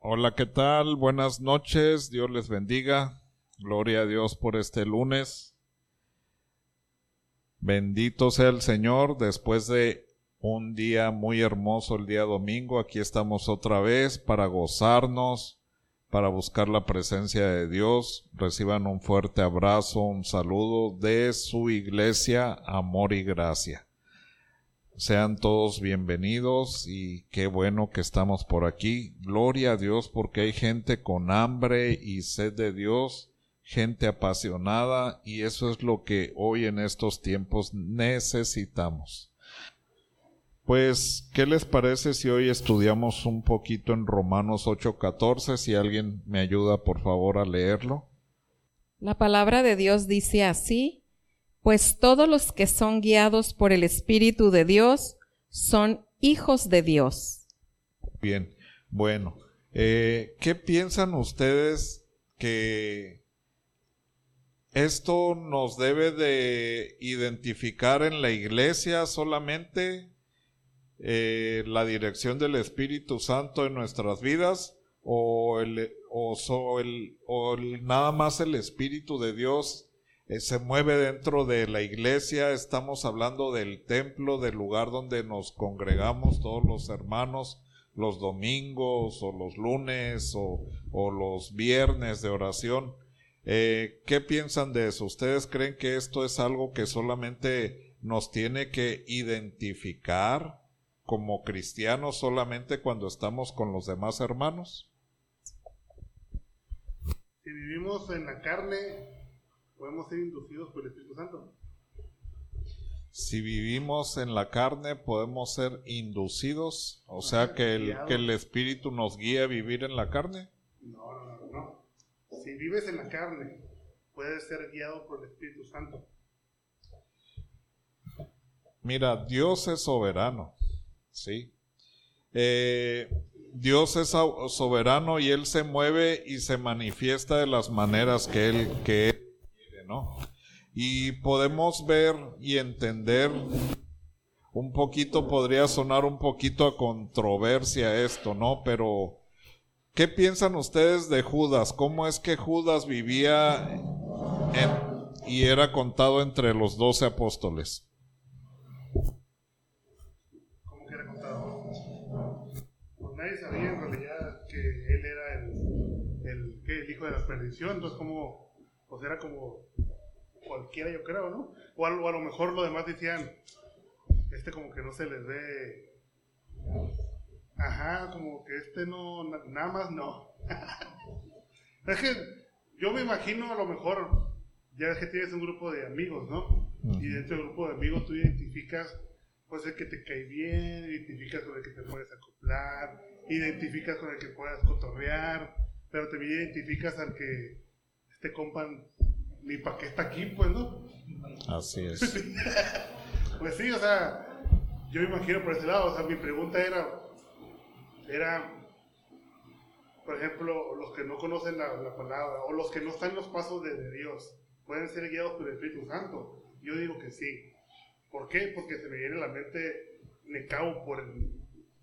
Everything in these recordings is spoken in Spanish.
Hola, ¿qué tal? Buenas noches, Dios les bendiga. Gloria a Dios por este lunes. Bendito sea el Señor, después de un día muy hermoso el día domingo, aquí estamos otra vez para gozarnos, para buscar la presencia de Dios. Reciban un fuerte abrazo, un saludo de su iglesia, amor y gracia. Sean todos bienvenidos y qué bueno que estamos por aquí. Gloria a Dios porque hay gente con hambre y sed de Dios, gente apasionada y eso es lo que hoy en estos tiempos necesitamos. Pues, ¿qué les parece si hoy estudiamos un poquito en Romanos 8:14? Si alguien me ayuda, por favor, a leerlo. La palabra de Dios dice así, pues todos los que son guiados por el Espíritu de Dios son hijos de Dios. Bien, bueno, eh, ¿qué piensan ustedes que esto nos debe de identificar en la iglesia solamente eh, la dirección del Espíritu Santo en nuestras vidas o, el, o, o nada más el Espíritu de Dios se mueve dentro de la iglesia, estamos hablando del templo, del lugar donde nos congregamos todos los hermanos los domingos o los lunes o, los viernes de oración. Eh, ¿Qué piensan de eso? ¿Ustedes creen que esto es algo que solamente nos tiene que identificar como cristianos solamente cuando estamos con los demás hermanos? Si vivimos en la carne, podemos ser inducidos por el Espíritu Santo. Si vivimos en la carne, podemos ser inducidos, o sea que el, que el Espíritu nos guíe a vivir en la carne. No, no, no, no. Si vives en la carne, puedes ser guiado por el Espíritu Santo. Mira, Dios es soberano, ¿sí? Eh, Dios es soberano y Él se mueve y se manifiesta de las maneras que Él, que él y podemos ver y entender un poquito, podría sonar un poquito a controversia esto, ¿no? Pero, ¿qué piensan ustedes de Judas? ¿Cómo es que Judas vivía y era contado entre los doce apóstoles? ¿Cómo que era contado? Pues nadie sabía en realidad que él era el, el, hijo de la perdición, entonces como pues era como cualquiera, yo creo, ¿no? O a, lo mejor lo demás decían, este como que no se les ve. Ajá, como que este no, nada más no. es que yo me imagino a lo mejor, ya es que tienes un grupo de amigos, ¿no? Y dentro del grupo de amigos tú identificas, pues el que te cae bien, identificas con el que te puedes acoplar, identificas con el que puedas cotorrear, pero también identificas al que este compa ni para qué está aquí, pues, ¿no? Así es. pues sí, o sea, yo me imagino por ese lado, o sea, mi pregunta era, era, por ejemplo, los que no conocen la, palabra o los que no están en los pasos de, Dios, ¿pueden ser guiados por el Espíritu Santo? Yo digo que sí. ¿Por qué? Porque se me viene a la mente Necao, por,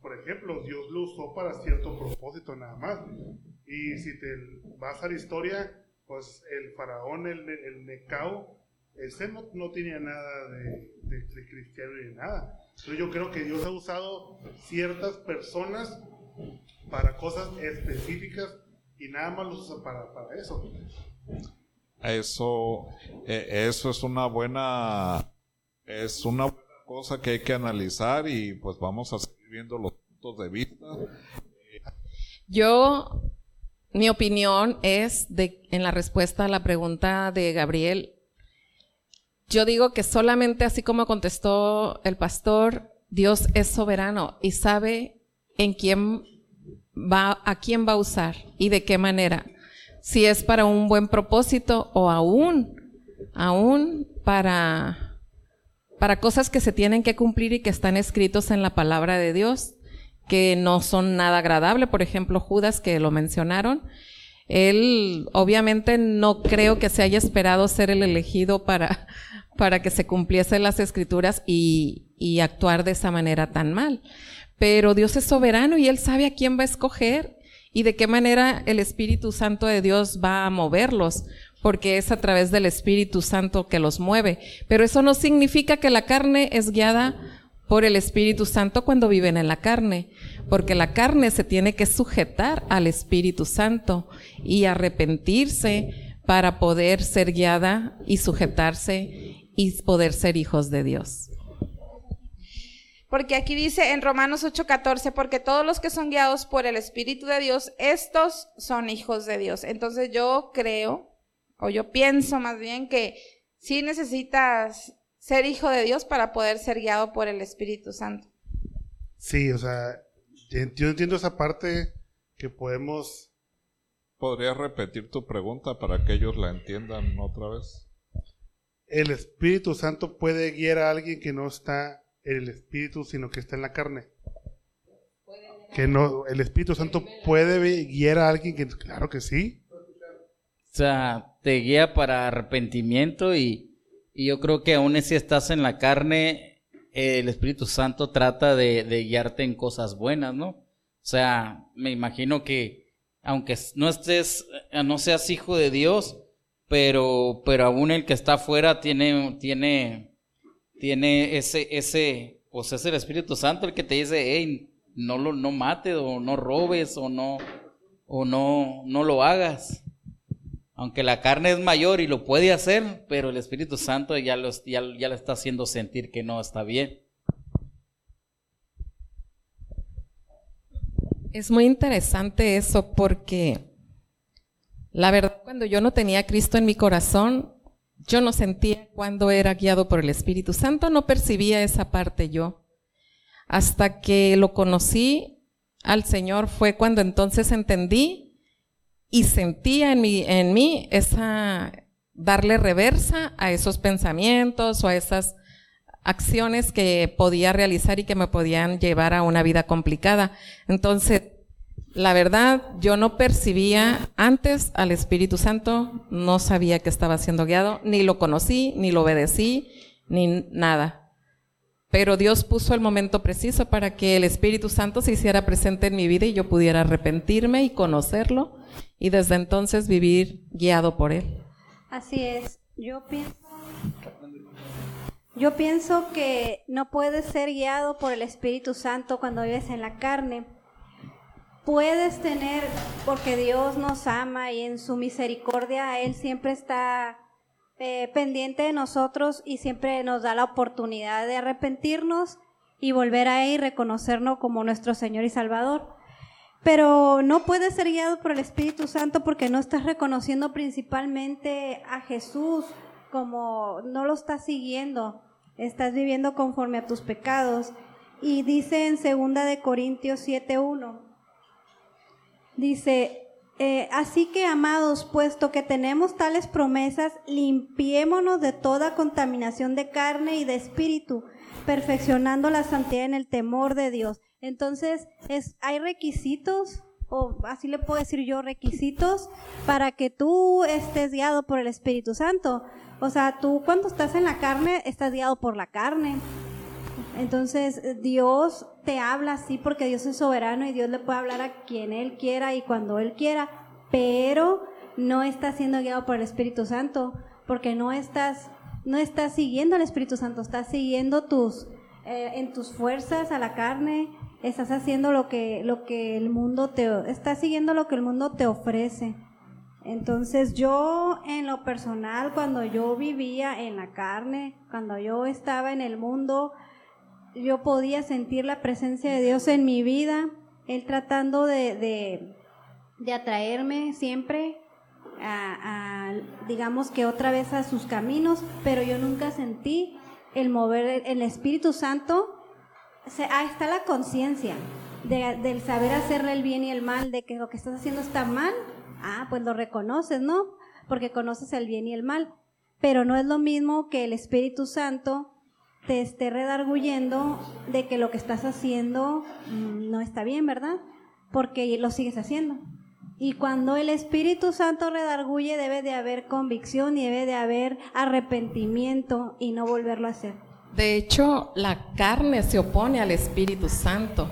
por ejemplo, Dios lo usó para cierto propósito nada más. Y si te vas a la historia, pues el faraón, el, el Necao, ese no, no tenía nada de, de, cristiano ni de nada. Entonces yo creo que Dios ha usado ciertas personas para cosas específicas y nada más los usa para, para eso. Eso, eh, eso es una buena, es una buena cosa que hay que analizar y pues vamos a seguir viendo los puntos de vista. Yo mi opinión es de, en la respuesta a la pregunta de Gabriel, yo digo que solamente así como contestó el pastor, Dios es soberano y sabe en quién va, a quién va a usar y de qué manera. Si es para un buen propósito o aún, aún para, para cosas que se tienen que cumplir y que están escritos en la palabra de Dios que no son nada agradables. Por ejemplo, Judas, que lo mencionaron. Él obviamente no creo que se haya esperado ser el elegido para, para que se cumpliesen las escrituras y, y actuar de esa manera tan mal. Pero Dios es soberano y Él sabe a quién va a escoger y de qué manera el Espíritu Santo de Dios va a moverlos, porque es a través del Espíritu Santo que los mueve. Pero eso no significa que la carne es guiada por el Espíritu Santo cuando viven en la carne, porque la carne se tiene que sujetar al Espíritu Santo y arrepentirse para poder ser guiada y sujetarse y poder ser hijos de Dios. Porque aquí dice en Romanos 8:14, porque todos los que son guiados por el Espíritu de Dios, estos son hijos de Dios. Entonces yo creo, o yo pienso más bien que sí necesitas ser hijo de Dios para poder ser guiado por el Espíritu Santo. Sí, o sea, yo entiendo esa parte que podemos... ¿Podrías repetir tu pregunta para que ellos la entiendan otra vez? El Espíritu Santo puede guiar a alguien que no está en el Espíritu, sino que está en la carne. Que no, el Espíritu Santo puede guiar a alguien que, claro que sí. O sea, te guía para arrepentimiento y y yo creo que aún si estás en la carne, el Espíritu Santo trata de, guiarte en cosas buenas, ¿no? O sea, me imagino que aunque no estés, eh, no seas hijo de Dios, pero, pero aún el que está afuera tiene, tiene, tiene ese, ese, pues es el Espíritu Santo el que te dice, hey, no lo, no mates o no robes o no, o no, no lo hagas. Aunque la carne es mayor y lo puede hacer, pero el Espíritu Santo ya, lo, ya, ya le está haciendo sentir que no está bien. Es muy interesante eso porque la verdad cuando yo no tenía Cristo en mi corazón, yo no sentía cuando era guiado por el Espíritu Santo, no percibía esa parte yo. Hasta que lo conocí al Señor fue cuando entonces entendí y sentía en mí, en mí esa darle reversa a esos pensamientos o a esas acciones que podía realizar y que me podían llevar a una vida complicada. Entonces, la verdad, yo no percibía antes al Espíritu Santo, no sabía que estaba siendo guiado, ni lo conocí, ni lo obedecí, ni nada. Pero Dios puso el momento preciso para que el Espíritu Santo se hiciera presente en mi vida y yo pudiera arrepentirme y conocerlo y desde entonces vivir guiado por Él. Así es. Yo pienso, yo pienso que no puedes ser guiado por el Espíritu Santo cuando vives en la carne. Puedes tener, porque Dios nos ama y en su misericordia Él siempre está eh, pendiente de nosotros y siempre nos da la oportunidad de arrepentirnos y volver a Él y reconocernos como nuestro Señor y Salvador pero no puedes ser guiado por el Espíritu Santo porque no estás reconociendo principalmente a Jesús como no lo estás siguiendo, estás viviendo conforme a tus pecados. Y dice en segunda de Corintios 7:1, dice, eh, así que amados, puesto que tenemos tales promesas, limpiémonos de toda contaminación de carne y de espíritu, perfeccionando la santidad en el temor de Dios. Entonces, es, hay requisitos, o así le puedo decir yo, requisitos para que tú estés guiado por el Espíritu Santo. O sea, tú cuando estás en la carne, estás guiado por la carne. Entonces, Dios te habla así porque Dios es soberano y Dios le puede hablar a quien Él quiera y cuando Él quiera, pero no estás siendo guiado por el Espíritu Santo porque no estás, no estás siguiendo al Espíritu Santo, estás siguiendo tus, eh, en tus fuerzas a la carne, estás haciendo lo que, lo que el mundo te, estás siguiendo lo que el mundo te ofrece. Entonces yo en lo personal, cuando yo vivía en la carne, cuando yo estaba en el mundo, yo podía sentir la presencia de Dios en mi vida, Él tratando de, de, atraerme siempre a, digamos que otra vez a sus caminos, pero yo nunca sentí el mover el Espíritu Santo ahí está la conciencia del saber hacerle el bien y el mal, de que lo que estás haciendo está mal, ah, pues lo reconoces, ¿no? Porque conoces el bien y el mal. Pero no es lo mismo que el Espíritu Santo te esté redarguyendo de que lo que estás haciendo mm, no está bien, ¿verdad? Porque lo sigues haciendo. Y cuando el Espíritu Santo redarguye, debe de haber convicción y debe de haber arrepentimiento y no volverlo a hacer. De hecho, la carne se opone al Espíritu Santo.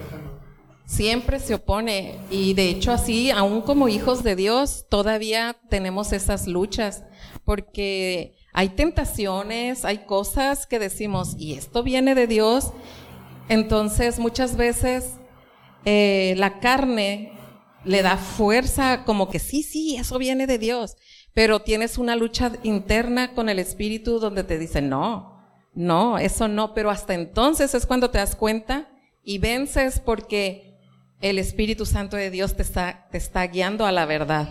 siempre se opone. Y de hecho así, aún como hijos de Dios, todavía tenemos esas luchas. Porque hay tentaciones, hay cosas que decimos, y esto viene de Dios, entonces muchas veces eh, la carne le da fuerza como que sí, sí, eso viene de Dios, pero tienes una lucha interna con el Espíritu donde te dice, no, no, eso no, pero hasta entonces es cuando te das cuenta y vences porque el Espíritu Santo de Dios te está, te está guiando a la verdad.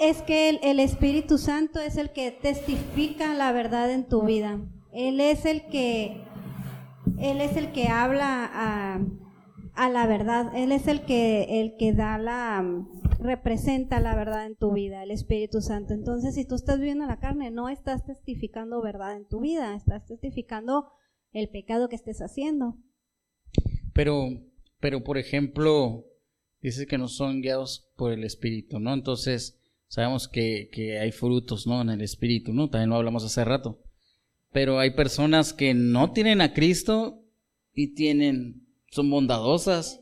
Es que el, el Espíritu Santo es el que testifica la verdad en tu vida. Él es el que, Él es el que habla a, a la verdad. Él es el que, el que da la, representa la verdad en tu vida, el Espíritu Santo. Entonces, si tú estás viviendo la carne, no estás testificando verdad en tu vida, estás testificando el pecado que estés haciendo. Pero, pero por ejemplo, dices que no son guiados por el Espíritu, ¿no? Entonces, sabemos que, que hay frutos, ¿no? En el Espíritu, ¿no? También lo hablamos hace rato. Pero hay personas que no tienen a Cristo y tienen, son bondadosas,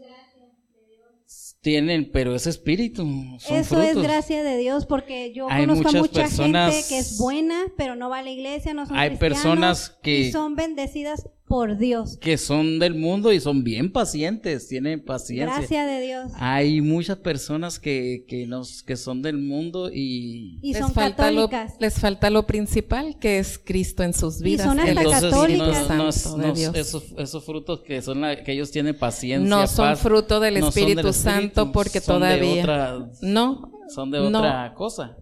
tienen, pero ese espíritu. Son Eso es gracia de Dios, porque yo conozco a mucha gente que es buena, pero no va a la iglesia, no son Hay personas que y son bendecidas por Dios. Que son del mundo y son bien pacientes, tienen paciencia. Gracias de Dios. Hay muchas personas que, que, nos, que son del mundo y, y les son falta católicas. Lo, les falta lo principal, que es Cristo en sus vidas. Y son hasta Entonces, católicas. no- no- Santo de no- Dios. esos, esos frutos que son la- que ellos tienen paciencia. No son paz, fruto del no Espíritu Santo porque son de todavía- otra- No, son de no. otra cosa.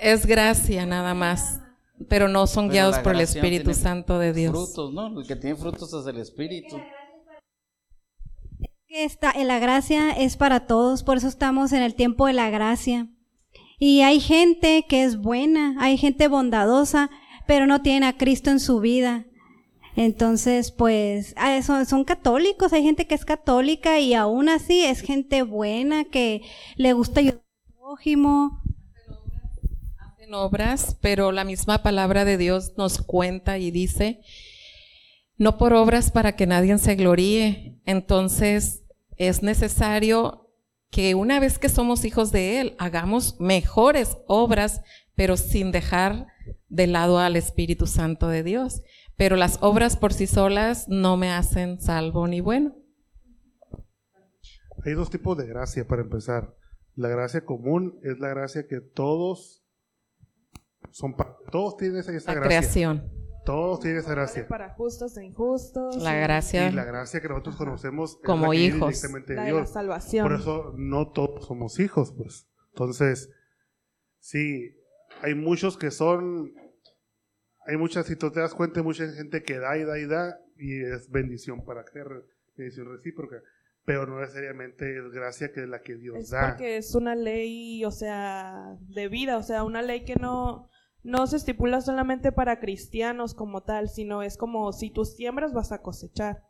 es gracia nada más, pero no son Pero guiados por el Espíritu Santo de Dios. Frutos, ¿no? El que tiene frutos es el Espíritu. está en la gracia es para todos, por eso estamos en el tiempo de la gracia. Y hay gente que es buena, hay gente bondadosa, pero no tiene a Cristo en su vida. Entonces, pues, ah, son, son católicos, hay gente que es católica y aún así es gente buena que le gusta ayudar al prójimo. Obras, pero la misma palabra de Dios nos cuenta y dice, no por obras para que nadie se gloríe. Entonces es necesario que una vez que somos hijos de Él, hagamos mejores obras, pero sin dejar de lado al Espíritu Santo de Dios. Pero las obras por sí solas no me hacen salvo ni bueno. Hay dos tipos de gracia para empezar. La gracia común es la gracia que todos son pa- todos tienen esa, esa La gracia. creación, Todos tienen esa gracia. Para justos e injustos. la gracia. Y la gracia que nosotros conocemos es Como hijos. directamente de la de la salvación. Por eso no todos somos hijos, pues. Entonces, sí, hay muchos que son, hay muchas, si tú te das cuenta, hay mucha gente que da y da y da, y es bendición para creer, bendición recíproca. Pero no necesariamente es gracia que es la que Dios Es da. porque es una ley, o sea, de vida, o sea, una ley que no, no se estipula solamente para cristianos como tal, sino es como si tú siembras vas a cosechar.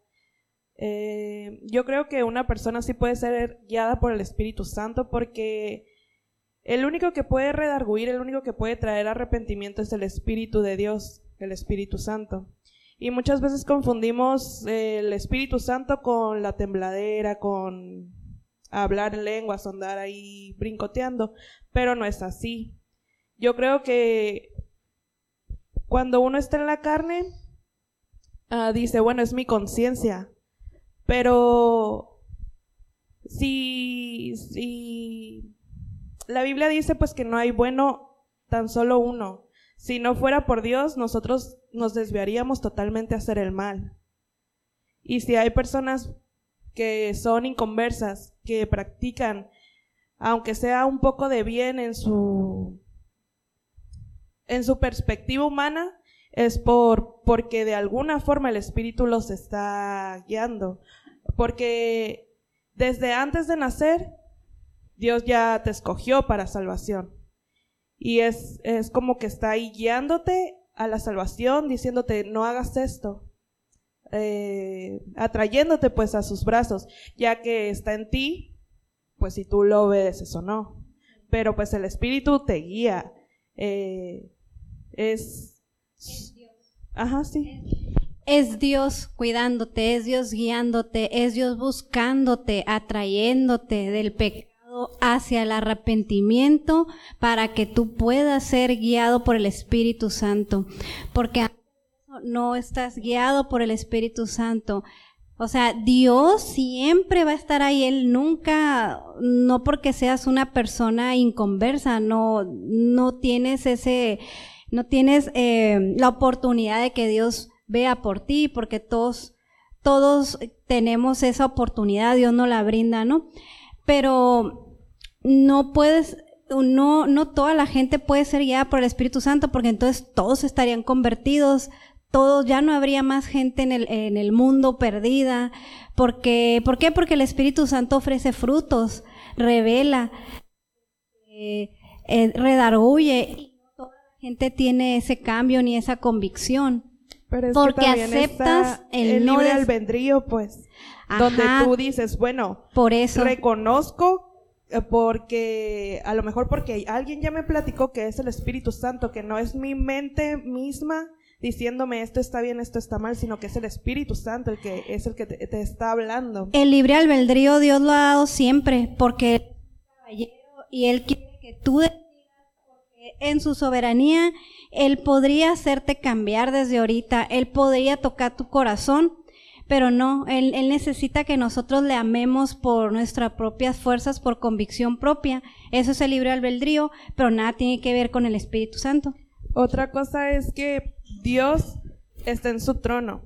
Eh, yo creo que una persona sí puede ser guiada por el Espíritu Santo porque el único que puede redarguir, el único que puede traer arrepentimiento es el Espíritu de Dios, el Espíritu Santo. Y muchas veces confundimos el Espíritu Santo con la tembladera, con hablar en lenguas, andar ahí brincoteando, pero no es así. Yo creo que cuando uno está en la carne, ah, dice, bueno, es mi conciencia, pero si, si la Biblia dice pues que no hay bueno tan solo uno, si no fuera por Dios, nosotros nos desviaríamos totalmente a hacer el mal. Y si hay personas que son inconversas, que practican, aunque sea un poco de bien en su en su perspectiva humana, es por porque de alguna forma el espíritu los está guiando, porque desde antes de nacer Dios ya te escogió para salvación. Y es, es como que está ahí guiándote a la salvación, diciéndote, no hagas esto, eh, atrayéndote pues a sus brazos, ya que está en ti, pues si tú lo obedeces o no. Pero pues el Espíritu te guía. Eh, es Ajá, sí. Es Dios cuidándote, es Dios guiándote, es Dios buscándote, atrayéndote del pecado hacia el arrepentimiento para que tú puedas ser guiado por el Espíritu Santo. Porque no estás guiado por el Espíritu Santo. O sea, Dios siempre va a estar ahí, Él nunca, no porque seas una persona inconversa, no, no tienes ese, no tienes eh, la oportunidad de que Dios vea por ti, porque todos, todos tenemos esa oportunidad, Dios nos la brinda, ¿no? Pero no puedes, no, no toda la gente puede ser guiada por el Espíritu Santo, porque entonces todos estarían convertidos, todos, ya no habría más gente en el, en el mundo perdida. Porque, ¿Por qué? Porque el Espíritu Santo ofrece frutos, revela, eh, eh, redarguye, y no toda la gente tiene ese cambio ni esa convicción. Pero es Porque que aceptas el el no libre des- albedrío, pues, Ajá. donde tú dices, bueno, Por eso. reconozco eh, porque a lo mejor porque alguien ya me platicó que es el Espíritu Santo, que no es mi mente misma diciéndome esto está bien, esto está mal, sino que es el Espíritu Santo el que es el que te, te está hablando. El libre albedrío Dios lo ha dado siempre, porque Él es un caballero y Él quiere que tú decidas, porque en su soberanía Él podría hacerte cambiar desde ahorita, Él podría tocar tu corazón, pero no, Él, Él necesita que nosotros le amemos por nuestras propias fuerzas, por convicción propia. Eso es el libre albedrío, pero nada tiene que ver con el Espíritu Santo. Otra cosa es que Dios está en su trono.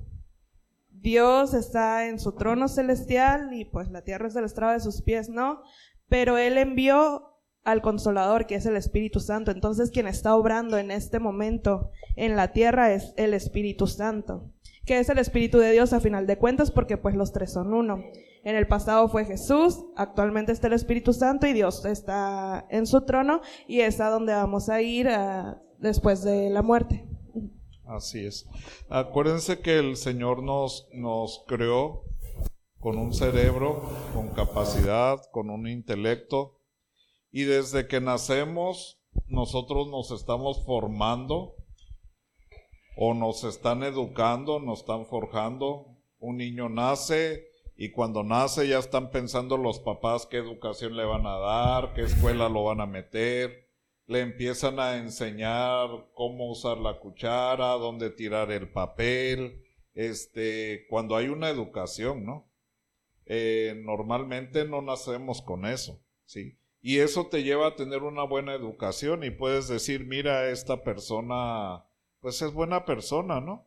Dios está en su trono celestial y pues la tierra es el estrado de sus pies, ¿no? Pero Él envió al consolador, que es el Espíritu Santo. Entonces quien está obrando en este momento en la tierra es el Espíritu Santo, que es el Espíritu de Dios a final de cuentas porque pues los tres son uno. En el pasado fue Jesús, actualmente está el Espíritu Santo y Dios está en su trono y es a donde vamos a ir ah, después de la muerte. Así es. Acuérdense que el Señor nos, nos creó con un cerebro, con capacidad, con un intelecto, y desde que nacemos nosotros nos estamos formando o nos están educando, nos están forjando. Un niño nace y cuando nace ya están pensando los papás qué educación le van a dar, qué escuela lo van a meter, le empiezan a enseñar cómo usar la cuchara, dónde tirar el papel, este, cuando hay una educación, ¿no? Eh, normalmente no nacemos con eso, ¿sí? Y eso te lleva a tener una buena educación y puedes decir, mira, esta persona, pues es buena persona, ¿no?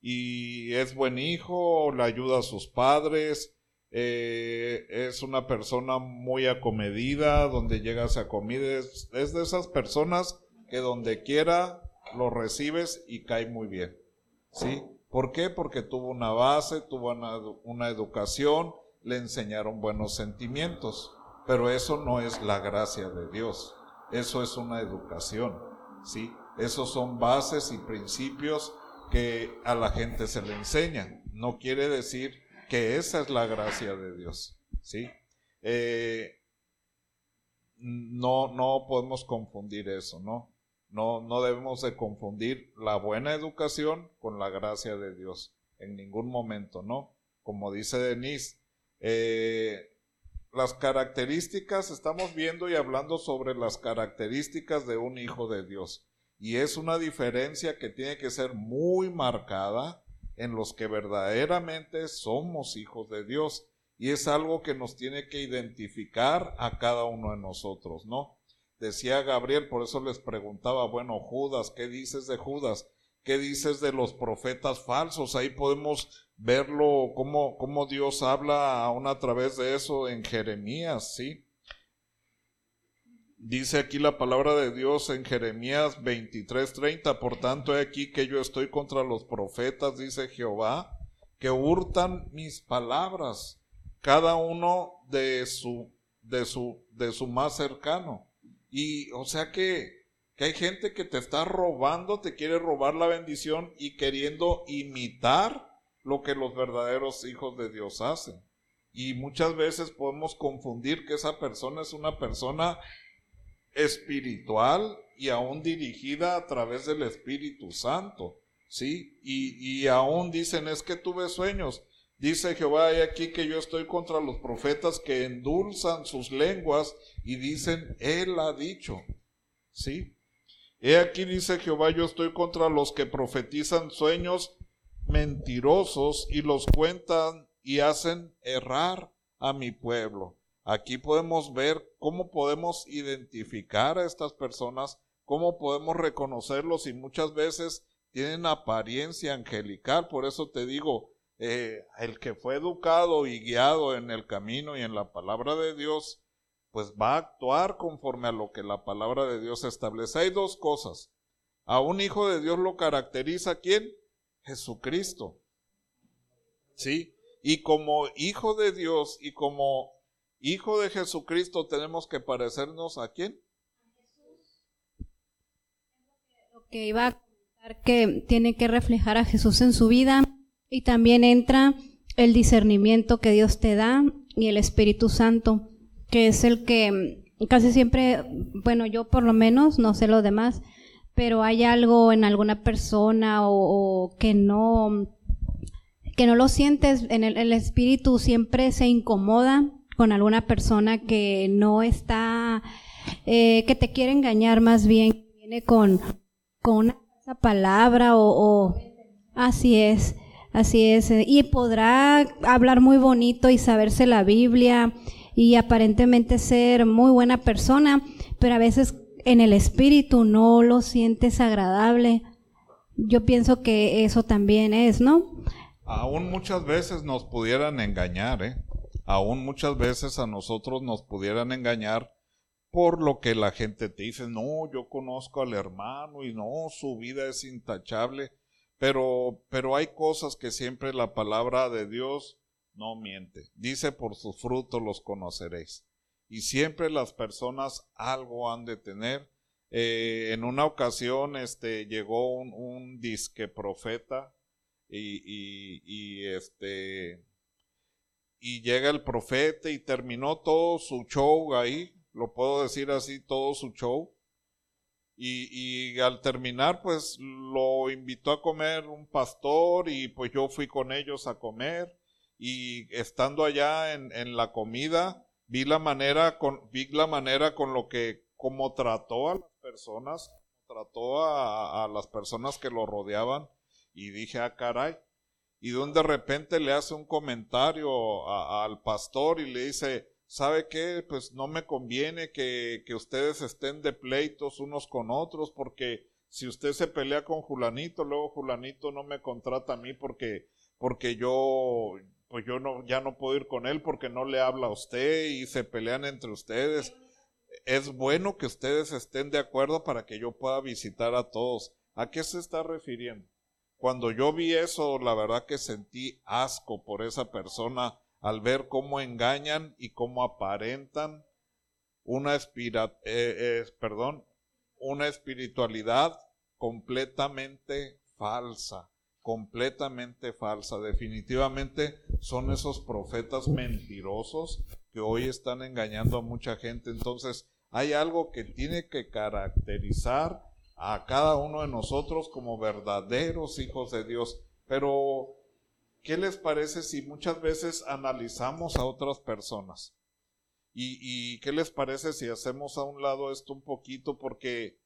Y es buen hijo, le ayuda a sus padres, eh, es una persona muy acomedida, donde llegas a comida, es, de esas personas que donde quiera lo recibes y cae muy bien, ¿sí? ¿Por qué? Porque tuvo una base, tuvo una, una educación, le enseñaron buenos sentimientos, pero eso no es la gracia de Dios, eso es una educación, ¿sí? Esos son bases y principios que a la gente se le enseña. No quiere decir que esa es la gracia de Dios, ¿sí? Eh, no, no podemos confundir eso, ¿no? No, no debemos de confundir la buena educación con la gracia de Dios, en ningún momento, ¿no? Como dice Denise, eh, las características, estamos viendo y hablando sobre las características de un hijo de Dios. Y es una diferencia que tiene que ser muy marcada en los que verdaderamente somos hijos de Dios. Y es algo que nos tiene que identificar a cada uno de nosotros, ¿no? Decía Gabriel, por eso les preguntaba, bueno, Judas, ¿qué dices de Judas? ¿Qué dices de los profetas falsos? Ahí podemos verlo, cómo, cómo Dios habla aún a través de eso en Jeremías, ¿sí? Dice aquí la palabra de Dios en Jeremías 23:30, por tanto he aquí que yo estoy contra los profetas, dice Jehová, que hurtan mis palabras, cada uno de su de su de su más cercano. Y o sea que que hay gente que te está robando, te quiere robar la bendición y queriendo imitar lo que los verdaderos hijos de Dios hacen. Y muchas veces podemos confundir que esa persona es una persona espiritual y aún dirigida a través del Espíritu Santo. ¿sí? Y, y aún dicen, es que tuve sueños. Dice Jehová he aquí que yo estoy contra los profetas que endulzan sus lenguas y dicen, Él ha dicho. ¿Sí? He aquí dice Jehová, yo estoy contra los que profetizan sueños mentirosos y los cuentan y hacen errar a mi pueblo. Aquí podemos ver cómo podemos identificar a estas personas, cómo podemos reconocerlos y muchas veces tienen apariencia angelical. Por eso te digo, eh, el que fue educado y guiado en el camino y en la palabra de Dios, pues va a actuar conforme a lo que la palabra de Dios establece. Hay dos cosas. A un hijo de Dios lo caracteriza quién? Jesucristo. ¿Sí? Y como hijo de Dios y como hijo de Jesucristo tenemos que parecernos a quién? Lo que iba a comentar que tiene que reflejar a Jesús en su vida y también entra el discernimiento que Dios te da y el Espíritu Santo, que es el que casi siempre, bueno, yo por lo menos, no sé lo demás, pero hay algo en alguna persona o, que no que no lo sientes en el, el, espíritu siempre se incomoda con alguna persona que no está eh, que te quiere engañar más bien viene con con una palabra o, o así es Así es, eh, y podrá hablar muy bonito y saberse la Biblia y aparentemente ser muy buena persona, pero a veces en el espíritu no lo sientes agradable. Yo pienso que eso también es, ¿no? Aún muchas veces nos pudieran engañar, ¿eh? Aún muchas veces a nosotros nos pudieran engañar por lo que la gente te dice, no, yo conozco al hermano y no, su vida es intachable. Pero, pero hay cosas que siempre la palabra de Dios no miente. Dice, por sus frutos los conoceréis. Y siempre las personas algo han de tener. Eh, en una ocasión este, llegó un, un disque profeta y, y, y, este y llega el profeta y terminó todo su show ahí, lo puedo decir así, todo su show. Y, al terminar, pues lo invitó a comer un pastor y pues yo fui con ellos a comer. Y estando allá en, en la comida vi la manera con vi la manera con lo que como trató a las personas trató a, a las personas que lo rodeaban. Y dije ah caray y donde de repente le hace un comentario al pastor y le dice ¿sabe qué? Pues no me conviene que, que ustedes estén de pleitos unos con otros, porque si usted se pelea con Julanito, luego Julanito no me contrata a mí porque, porque yo, pues yo no, ya no puedo ir con él porque no le habla a usted y se pelean entre ustedes. Es bueno que ustedes estén de acuerdo para que yo pueda visitar a todos. ¿A qué se está refiriendo? Cuando yo vi eso, la verdad que sentí asco por esa persona al ver cómo engañan y cómo aparentan una, eh, eh, perdón, una espiritualidad completamente falsa, completamente falsa. Definitivamente son esos profetas mentirosos que hoy están engañando a mucha gente. Entonces, hay algo que tiene que caracterizar a cada uno de nosotros como verdaderos hijos de Dios. Pero ¿Qué les parece si muchas veces analizamos a otras personas? ¿Y, qué les parece si hacemos a un lado esto un poquito? Porque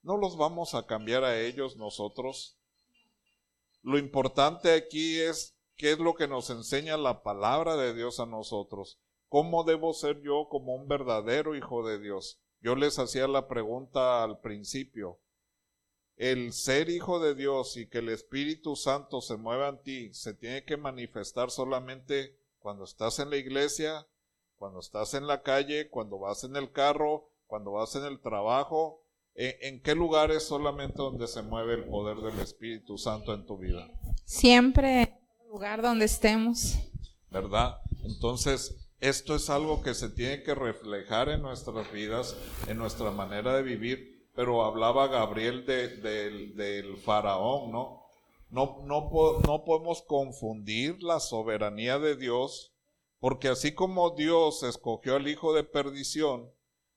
no los vamos a cambiar a ellos nosotros. Lo importante aquí es qué es lo que nos enseña la palabra de Dios a nosotros. ¿Cómo debo ser yo como un verdadero hijo de Dios? Yo les hacía la pregunta al principio el ser hijo de Dios y que el Espíritu Santo se mueva en ti se tiene que manifestar solamente cuando estás en la iglesia, cuando estás en la calle, cuando vas en el carro, cuando vas en el trabajo. ¿En, qué lugares solamente donde se mueve el poder del Espíritu Santo en tu vida? Siempre en el lugar donde estemos. ¿Verdad? Entonces, esto es algo que se tiene que reflejar en nuestras vidas, en nuestra manera de vivir pero hablaba Gabriel del faraón, ¿no? No, no, no podemos confundir la soberanía de Dios, porque así como Dios escogió al hijo de perdición,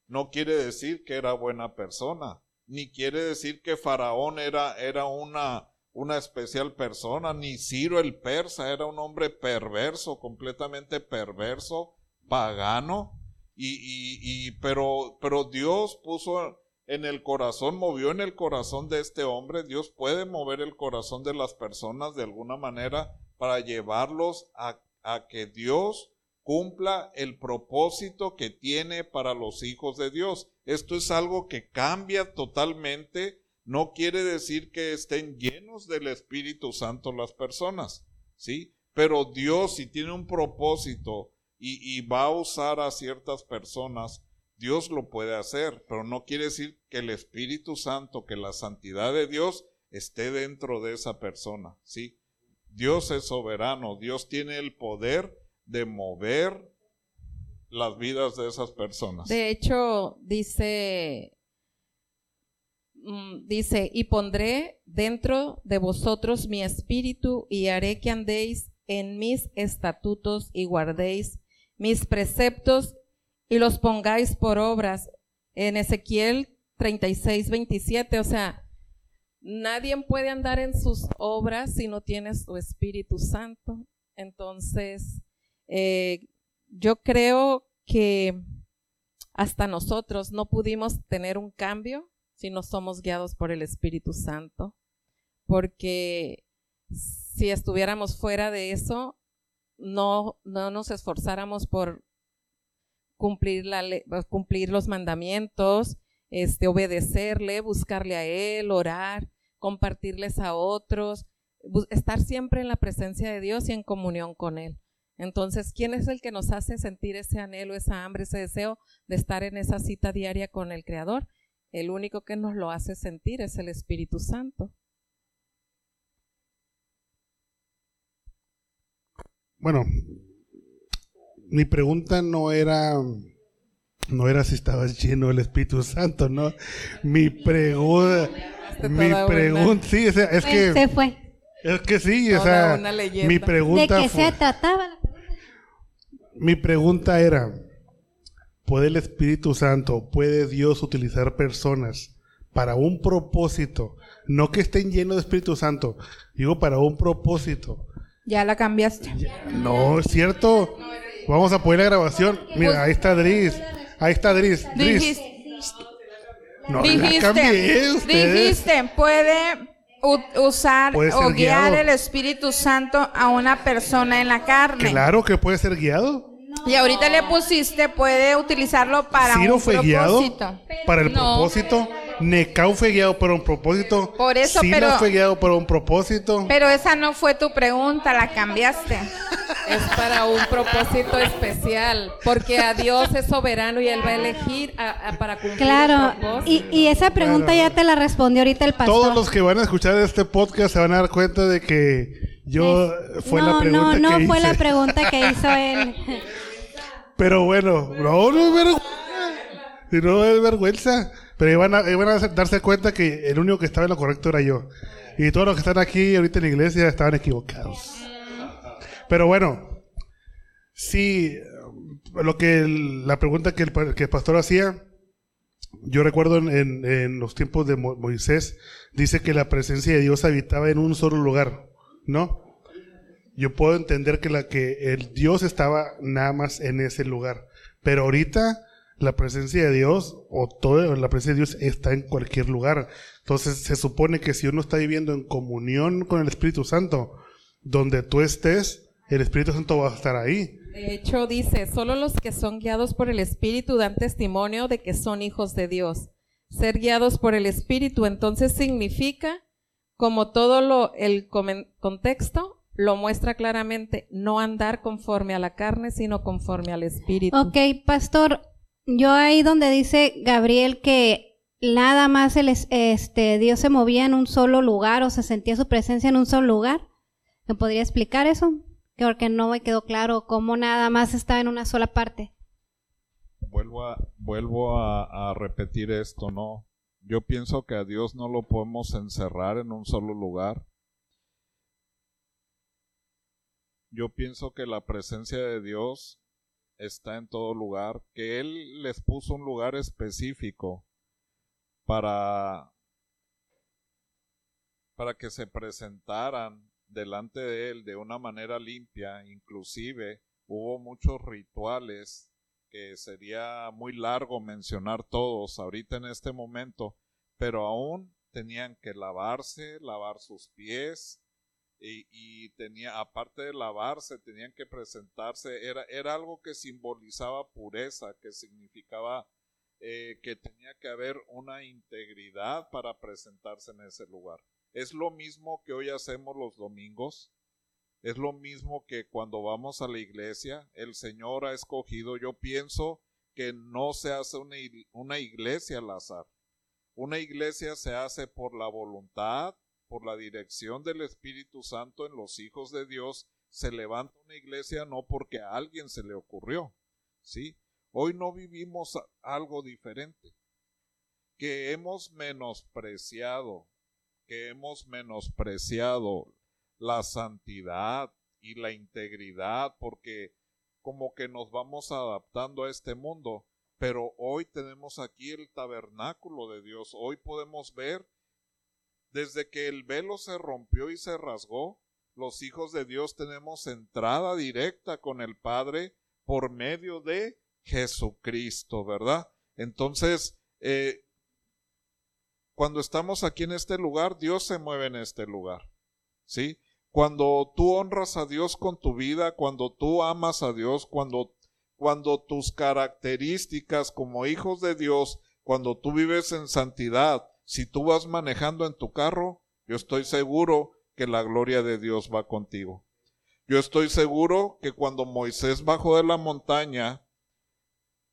no quiere decir que era buena persona. ni quiere decir que Faraón era, era una, una especial persona, ni Ciro el persa era un hombre perverso, completamente perverso, pagano, y, y, y pero, pero Dios puso en el corazón, movió en el corazón de este hombre, Dios puede mover el corazón de las personas de alguna manera para llevarlos a, a que Dios cumpla el propósito que tiene para los hijos de Dios. Esto es algo que cambia totalmente. No quiere decir que estén llenos del Espíritu Santo las personas, ¿sí? Pero Dios si tiene un propósito y, va a usar a ciertas personas, Dios lo puede hacer, pero no quiere decir que el Espíritu Santo, que la santidad de Dios esté dentro de esa persona, ¿sí? Dios es soberano, Dios tiene el poder de mover las vidas de esas personas. De hecho, dice, mm, dice, y pondré dentro de vosotros mi espíritu y haré que andéis en mis estatutos y guardéis mis preceptos y los pongáis por obras. En Ezequiel 36, 27, o sea, nadie puede andar en sus obras si no tienes su Espíritu Santo. Entonces, eh, yo creo que hasta nosotros no pudimos tener un cambio si no somos guiados por el Espíritu Santo, porque si estuviéramos fuera de eso, no, no nos esforzáramos por cumplir, la cumplir los mandamientos, este, obedecerle, buscarle a Él, orar, compartirles a otros, estar siempre en la presencia de Dios y en comunión con Él. Entonces, ¿quién es el que nos hace sentir ese anhelo, esa hambre, ese deseo de estar en esa cita diaria con el Creador? El único que nos lo hace sentir es el Espíritu Santo. Bueno, mi pregunta no era no era si estabas lleno del Espíritu Santo, ¿no? Mi pregunta mi pregunta, sí, es que se fue. Es que sí, o sea, mi pregunta ¿De qué se trataba? Mi pregunta era, ¿puede el Espíritu Santo, puede Dios utilizar personas para un propósito? No que estén llenos de Espíritu Santo, digo para un propósito. Ya la cambiaste. No, es cierto. Vamos a poner la grabación. Mira, ahí está Dris. Ahí está Dris. Dris. No, dijiste, la cambié, dijiste, puede usar o guiar el Espíritu Santo a una persona en la carne. Claro que puede ser guiado. Y ahorita le pusiste, puede utilizarlo para Ciro un fue propósito. Guiado para el propósito. Necau fue guiado para un propósito. Por eso, Sina pero. fue guiado para un propósito. Pero esa no fue tu pregunta, la cambiaste. Es para un propósito especial, porque a Dios es soberano y Él va a elegir a, a, para cumplir Claro, y, y, esa pregunta ya te la respondió ahorita el pastor. Todos los que van a escuchar este podcast se van a dar cuenta de que yo fue no, la pregunta no, no que fue la pregunta que hizo él. Pero bueno, no, no es vergüenza. Si no es vergüenza. Pero iban a, iban a darse cuenta que el único que estaba en lo correcto era yo. Y todos los que están aquí ahorita en la iglesia estaban equivocados. Pero bueno, sí, lo que el- la pregunta que el, que el pastor hacía, yo recuerdo en, en- en los tiempos de Mo- Moisés, dice que la presencia de Dios habitaba en un solo lugar, ¿no? Yo puedo entender que la que el Dios estaba nada más en ese lugar, pero ahorita la presencia de Dios o toda la presencia de Dios está en cualquier lugar. Entonces se supone que si uno está viviendo en comunión con el Espíritu Santo, donde tú estés, el Espíritu Santo va a estar ahí. De hecho, dice, solo los que son guiados por el Espíritu dan testimonio de que son hijos de Dios. Ser guiados por el Espíritu entonces significa, como todo lo, el contexto lo muestra claramente, no andar conforme a la carne, sino conforme al Espíritu. Ok, pastor, yo ahí donde dice Gabriel que nada más este, Dios se movía en un solo lugar o se sentía su presencia en un solo lugar, ¿me podría explicar eso? Que Porque no me quedó claro cómo nada más estaba en una sola parte. Vuelvo a repetir esto, ¿no? Yo pienso que a Dios no lo podemos encerrar en un solo lugar. Yo pienso que la presencia de Dios está en todo lugar, que Él les puso un lugar específico para, para que se presentaran delante de él de una manera limpia, inclusive hubo muchos rituales que sería muy largo mencionar todos ahorita en este momento, pero aún tenían que lavarse, lavar sus pies y, tenía, aparte de lavarse, tenían que presentarse, era, era algo que simbolizaba pureza, que significaba eh, que tenía que haber una integridad para presentarse en ese lugar. Es lo mismo que hoy hacemos los domingos, es lo mismo que cuando vamos a la iglesia, el Señor ha escogido, yo pienso que no se hace una, una iglesia al azar. Una iglesia se hace por la voluntad, por la dirección del Espíritu Santo en los hijos de Dios. Se levanta una iglesia no porque a alguien se le ocurrió, ¿sí? Hoy no vivimos algo diferente, que hemos menospreciado, que hemos menospreciado la santidad y la integridad porque como que nos vamos adaptando a este mundo, pero hoy tenemos aquí el tabernáculo de Dios, hoy podemos ver desde que el velo se rompió y se rasgó, los hijos de Dios tenemos entrada directa con el Padre por medio de Jesucristo, ¿verdad? Entonces, eh, cuando estamos aquí en este lugar, Dios se mueve en este lugar, ¿sí? Cuando tú honras a Dios con tu vida, cuando tú amas a Dios, cuando, cuando tus características como hijos de Dios, cuando tú vives en santidad, si tú vas manejando en tu carro, yo estoy seguro que la gloria de Dios va contigo. Yo estoy seguro que cuando Moisés bajó de la montaña,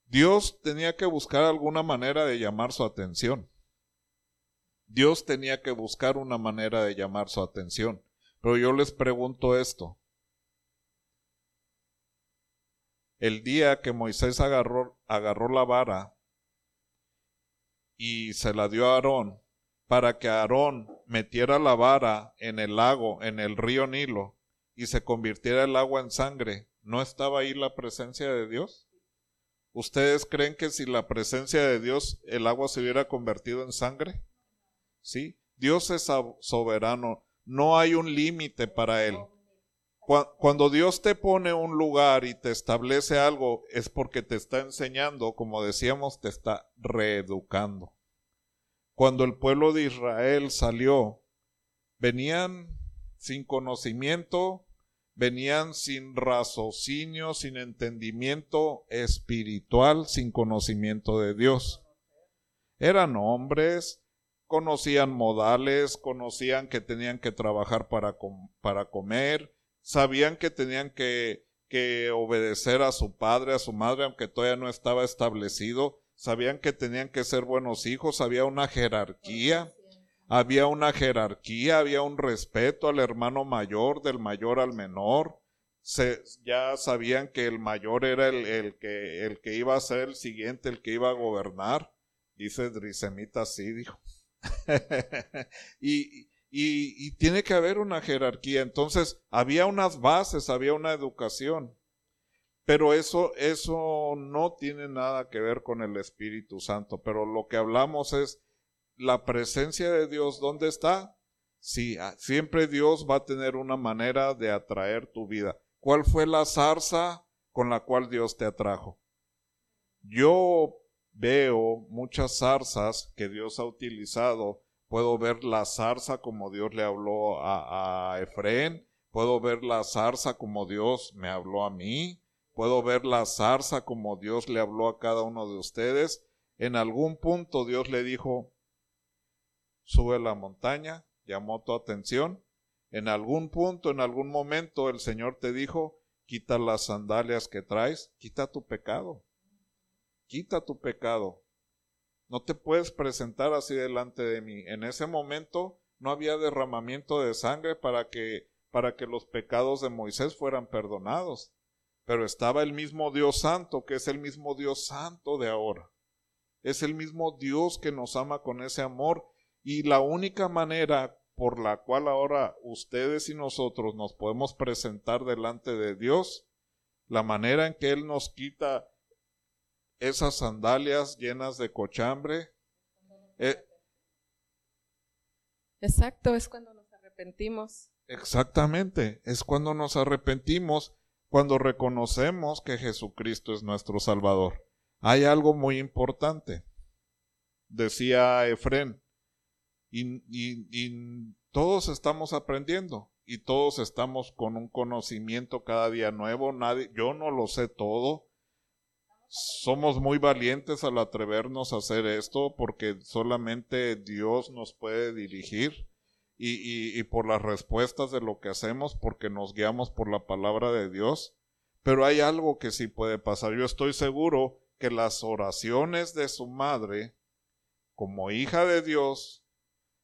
Dios tenía que buscar alguna manera de llamar su atención. Dios tenía que buscar una manera de llamar su atención. Pero yo les pregunto esto. El día que Moisés agarró, la vara y se la dio a Aarón, para que Aarón metiera la vara en el lago, en el río Nilo, y se convirtiera el agua en sangre, ¿no estaba ahí la presencia de Dios? ¿Ustedes creen que si la presencia de Dios el agua se hubiera convertido en sangre? ¿Sí? Dios es soberano no hay un límite para él. Cuando Dios te pone un lugar y te establece algo, es porque te está enseñando, como decíamos, te está reeducando. Cuando el pueblo de Israel salió, venían sin conocimiento, venían sin raciocinio, sin entendimiento espiritual, sin conocimiento de Dios. Eran hombres conocían modales, conocían que tenían que trabajar para, para comer, sabían que tenían que, que obedecer a su padre, a su madre, aunque todavía no estaba establecido, sabían que tenían que ser buenos hijos, había una jerarquía, había una jerarquía, había un respeto al hermano mayor, del mayor al menor, se, ya sabían que el mayor era el, el, que, el que iba a ser el siguiente, el que iba a gobernar. Dice Drisemita así, dijo. y, y, tiene que haber una jerarquía. Entonces, había unas bases, había una educación. Pero eso, eso no tiene nada que ver con el Espíritu Santo. Pero lo que hablamos es la presencia de Dios. ¿Dónde está? Sí, ah, siempre Dios va a tener una manera de atraer tu vida. ¿Cuál fue la zarza con la cual Dios te atrajo? Yo veo muchas zarzas que Dios ha utilizado. Puedo ver la zarza como Dios le habló a, a Efraín. Puedo ver la zarza como Dios me habló a mí. Puedo ver la zarza como Dios le habló a cada uno de ustedes. En algún punto Dios le dijo, sube la montaña, llamó tu atención. En algún punto, en algún momento, el Señor te dijo, quita las sandalias que traes, quita tu pecado quita tu pecado. No te puedes presentar así delante de mí. En ese momento no había derramamiento de sangre para que para que los pecados de Moisés fueran perdonados. Pero estaba el mismo Dios santo, que es el mismo Dios santo de ahora. Es el mismo Dios que nos ama con ese amor y la única manera por la cual ahora ustedes y nosotros nos podemos presentar delante de Dios, la manera en que Él nos quita esas sandalias llenas de cochambre, Eh, Exacto, es cuando nos arrepentimos. exactamente, es cuando nos arrepentimos, cuando reconocemos que Jesucristo es nuestro Salvador. Hay algo muy importante, decía Efren, y, y- y todos estamos aprendiendo y todos estamos con un conocimiento cada día nuevo. Nadie, yo no lo sé todo. Somos muy valientes al atrevernos a hacer esto porque solamente Dios nos puede dirigir y, por las respuestas de lo que hacemos porque nos guiamos por la palabra de Dios. Pero hay algo que sí puede pasar. Yo estoy seguro que las oraciones de su madre, como hija de Dios,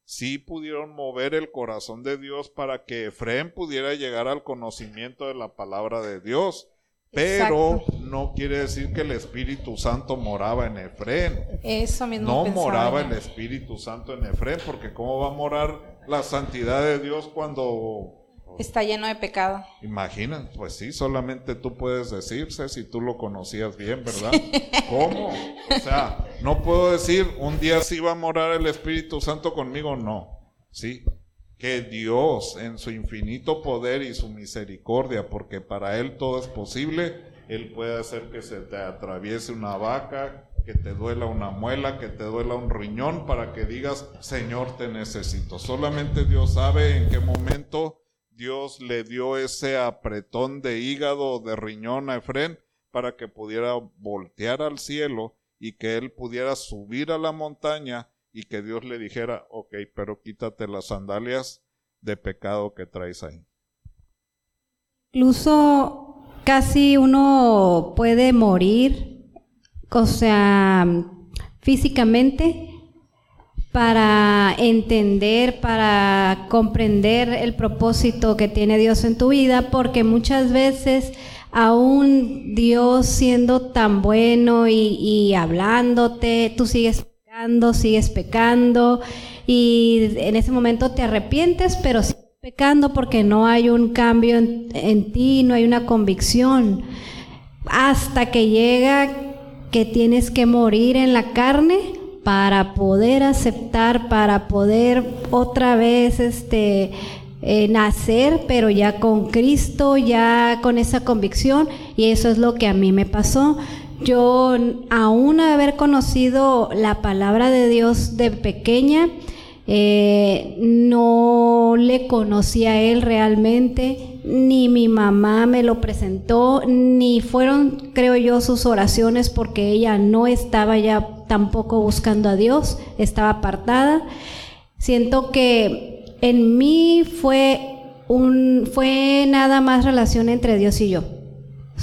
sí pudieron mover el corazón de Dios para que Efraín pudiera llegar al conocimiento de la palabra de Dios. Pero Exacto. no quiere decir que el Espíritu Santo moraba en Efraín. Eso mismo No pensaba moraba el Espíritu Santo en Efraín, porque ¿cómo va a morar la santidad de Dios cuando... Está lleno de pecado. Imaginan, pues sí, solamente tú puedes decirse si tú lo conocías bien, ¿verdad? ¿Cómo? O sea, no puedo decir un día sí va a morar el Espíritu Santo conmigo, no. Sí, que Dios en su infinito poder y su misericordia, porque para Él todo es posible, Él puede hacer que se te atraviese una vaca, que te duela una muela, que te duela un riñón, para que digas, Señor, te necesito. Solamente Dios sabe en qué momento Dios le dio ese apretón de hígado o de riñón a Efrén para que pudiera voltear al cielo y que él pudiera subir a la montaña y que Dios le dijera, ok, pero quítate las sandalias de pecado que traes ahí. Incluso casi uno puede morir, o sea, físicamente, para entender, para comprender el propósito que tiene Dios en tu vida, porque muchas veces aún Dios siendo tan bueno y, y hablándote, tú sigues sigues pecando y en ese momento te arrepientes, pero sigues pecando porque no hay un cambio en, en ti, no hay una convicción, hasta que llega que tienes que morir en la carne para poder aceptar, para poder otra vez este eh, nacer, pero ya con Cristo, ya con esa convicción, y eso es lo que a mí me pasó. Yo, aún haber conocido la palabra de Dios de pequeña, eh, no le conocí a él realmente, ni mi mamá me lo presentó, ni fueron, creo yo, sus oraciones porque ella no estaba ya tampoco buscando a Dios, estaba apartada. Siento que en mí fue un fue nada más relación entre Dios y yo.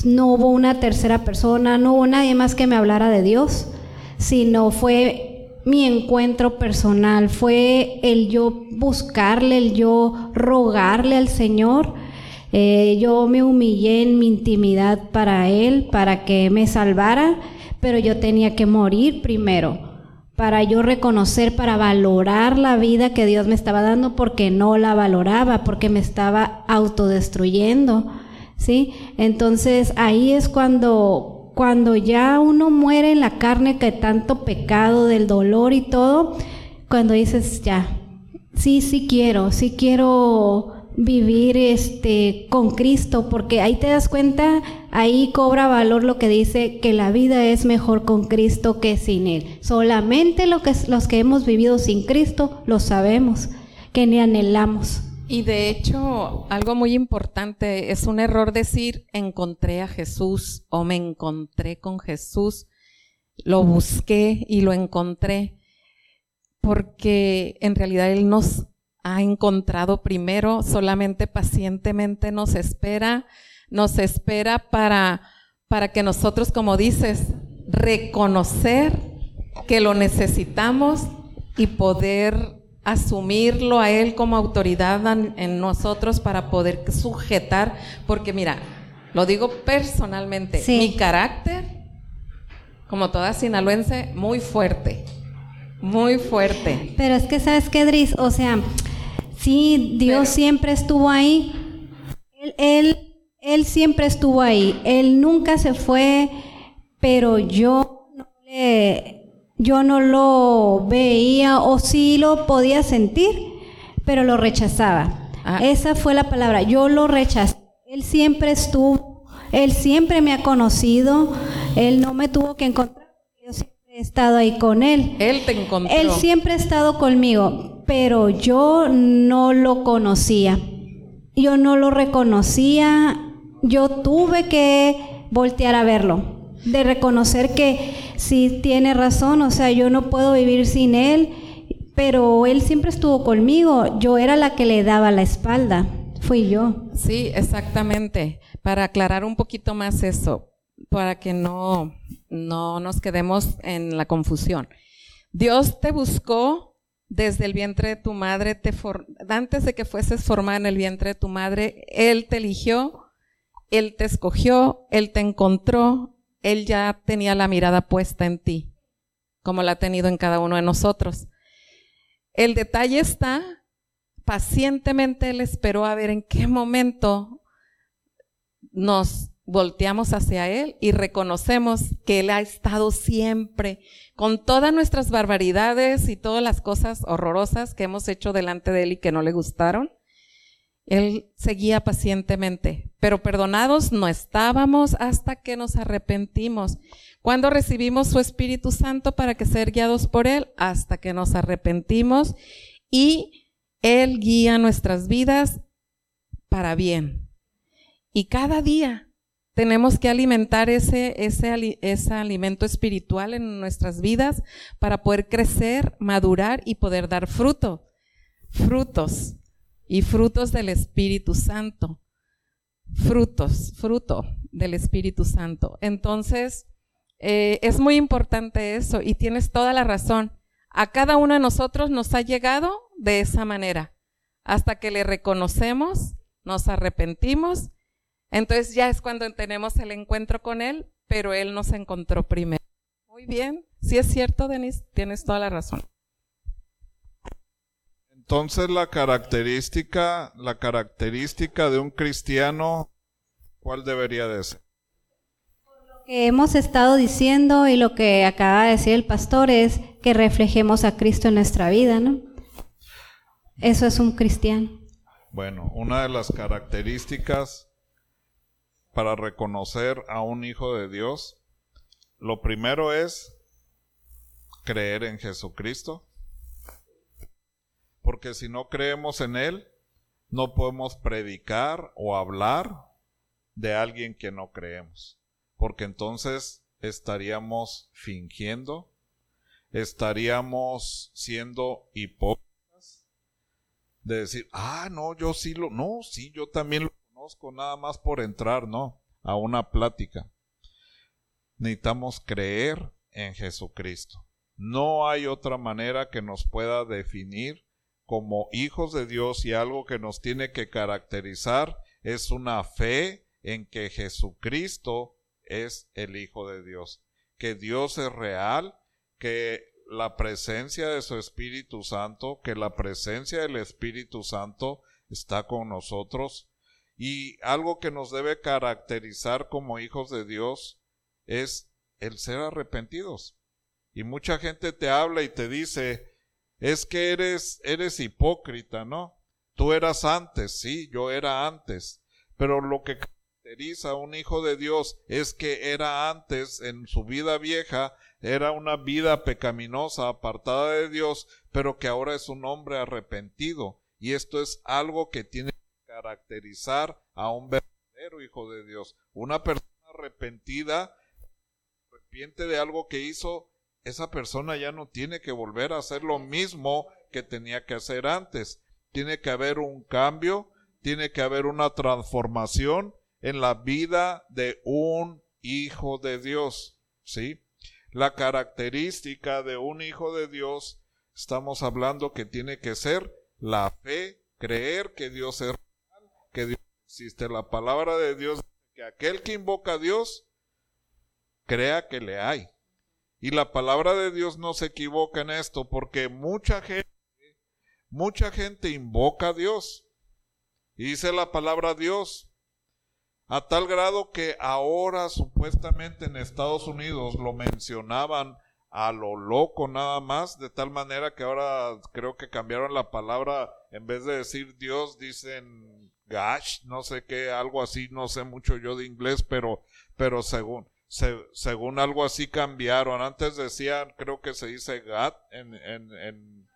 No hubo una tercera persona, no hubo nadie más que me hablara de Dios, sino fue mi encuentro personal, fue el yo buscarle, el yo rogarle al Señor. Eh, yo me humillé en mi intimidad para Él, para que me salvara, pero yo tenía que morir primero para yo reconocer, para valorar la vida que Dios me estaba dando, porque no la valoraba, porque me estaba autodestruyendo, ¿sí? Entonces ahí es cuando, cuando ya uno muere en la carne, que tanto pecado del dolor y todo, cuando dices, ya, sí, sí quiero, sí quiero vivir este con Cristo, porque ahí te das cuenta, ahí cobra valor lo que dice que la vida es mejor con Cristo que sin él. Solamente lo que los que hemos vivido sin Cristo lo sabemos, que ni anhelamos. Y de hecho, algo muy importante, es un error decir encontré a Jesús o me encontré con Jesús. Lo busqué y lo encontré porque en realidad Él nos ha encontrado primero, solamente pacientemente nos espera, nos espera para, para que nosotros, como dices, reconocer que lo necesitamos y poder asumirlo a Él como autoridad en, nosotros para poder sujetar, porque mira, lo digo personalmente, Sí. mi carácter, como toda sinaloense, muy fuerte, muy fuerte. Pero es que, ¿sabes qué, Dris? O sea, sí, Dios Pero- siempre estuvo ahí. Él, él, él siempre estuvo ahí. Él nunca se fue, pero yo no le, yo no lo veía o sí lo podía sentir, pero lo rechazaba. Ah. Esa fue la palabra, yo lo rechazé. Él siempre estuvo, él siempre me ha conocido, él no me tuvo que encontrar, yo siempre he estado ahí con él. Él te encontró. Él siempre ha estado conmigo, pero yo no lo conocía. Yo no lo reconocía. Yo tuve que voltear a verlo, de reconocer que sí tiene razón, o sea, yo no puedo vivir sin él, pero él siempre estuvo conmigo. Yo era la que le daba la espalda. Fui yo. Sí, exactamente. Para aclarar un poquito más eso, para que no, no nos quedemos en la confusión. Dios te buscó desde el vientre de tu madre, te antes de que fueses formada en el vientre de tu madre, Él te eligió, Él te escogió, Él te encontró, Él ya tenía la mirada puesta en ti, como la ha tenido en cada uno de nosotros. El detalle está, pacientemente Él esperó a ver en qué momento nos volteamos hacia Él y reconocemos que Él ha estado siempre con todas nuestras barbaridades y todas las cosas horrorosas que hemos hecho delante de Él y que no le gustaron. Él seguía pacientemente, pero perdonados no estábamos hasta que nos arrepentimos. Cuando recibimos su Espíritu Santo para que ser guiados por Él, hasta que nos arrepentimos y Él guía nuestras vidas para bien. Y cada día tenemos que alimentar ese, ese, ese alimento espiritual en nuestras vidas para poder crecer, madurar y poder dar fruto. Frutos y frutos del Espíritu Santo. Frutos, fruto del Espíritu Santo. Entonces, eh, es muy importante eso y tienes toda la razón. A cada uno de nosotros nos ha llegado de esa manera. Hasta que le reconocemos, nos arrepentimos, entonces ya es cuando tenemos el encuentro con Él, pero Él nos encontró primero. Muy bien, sí es cierto, Denise, tienes toda la razón. Entonces la característica, la característica de un cristiano, ¿cuál debería de ser? que hemos estado diciendo y lo que acaba de decir el pastor es que reflejemos a Cristo en nuestra vida, ¿no? Eso es un cristiano. Bueno, una de las características para reconocer a un hijo de Dios, lo primero es creer en Jesucristo. Porque si no creemos en Él, no podemos predicar o hablar de alguien que no creemos. Porque entonces estaríamos fingiendo, estaríamos siendo hipócritas de decir, ah, no, yo sí lo, no, sí, yo también lo conozco, nada más por entrar, no, a una plática. Necesitamos creer en Jesucristo. No hay otra manera que nos pueda definir como hijos de Dios y algo que nos tiene que caracterizar es una fe en que Jesucristo es el Hijo de Dios, que Dios es real, que la presencia de su Espíritu Santo, que la presencia del Espíritu Santo está con nosotros y algo que nos debe caracterizar como hijos de Dios es el ser arrepentidos. Y mucha gente te habla y te dice, es que eres, eres hipócrita, ¿no? Tú eras antes, sí, yo era antes, pero lo que caracteriza a un hijo de Dios es que era antes en su vida vieja, era una vida pecaminosa, apartada de Dios, pero que ahora es un hombre arrepentido. Y esto es algo que tiene que caracterizar a un verdadero hijo de Dios. Una persona arrepentida, arrepiente de algo que hizo, esa persona ya no tiene que volver a hacer lo mismo que tenía que hacer antes. Tiene que haber un cambio, tiene que haber una transformación en la vida de un hijo de Dios, ¿sí? La característica de un hijo de Dios, estamos hablando que tiene que ser la fe, creer que Dios es real, que Dios existe. La palabra de Dios, que aquel que invoca a Dios, crea que le hay. Y la palabra de Dios no se equivoca en esto, porque mucha gente, mucha gente invoca a Dios. Y dice la palabra Dios, a tal grado que ahora supuestamente en Estados Unidos lo mencionaban a lo loco nada más, de tal manera que ahora creo que cambiaron la palabra, en vez de decir Dios, dicen gosh, no sé qué, algo así, no sé mucho yo de inglés, pero, pero según, según algo así cambiaron. Antes decían, creo que se dice God en, en, en,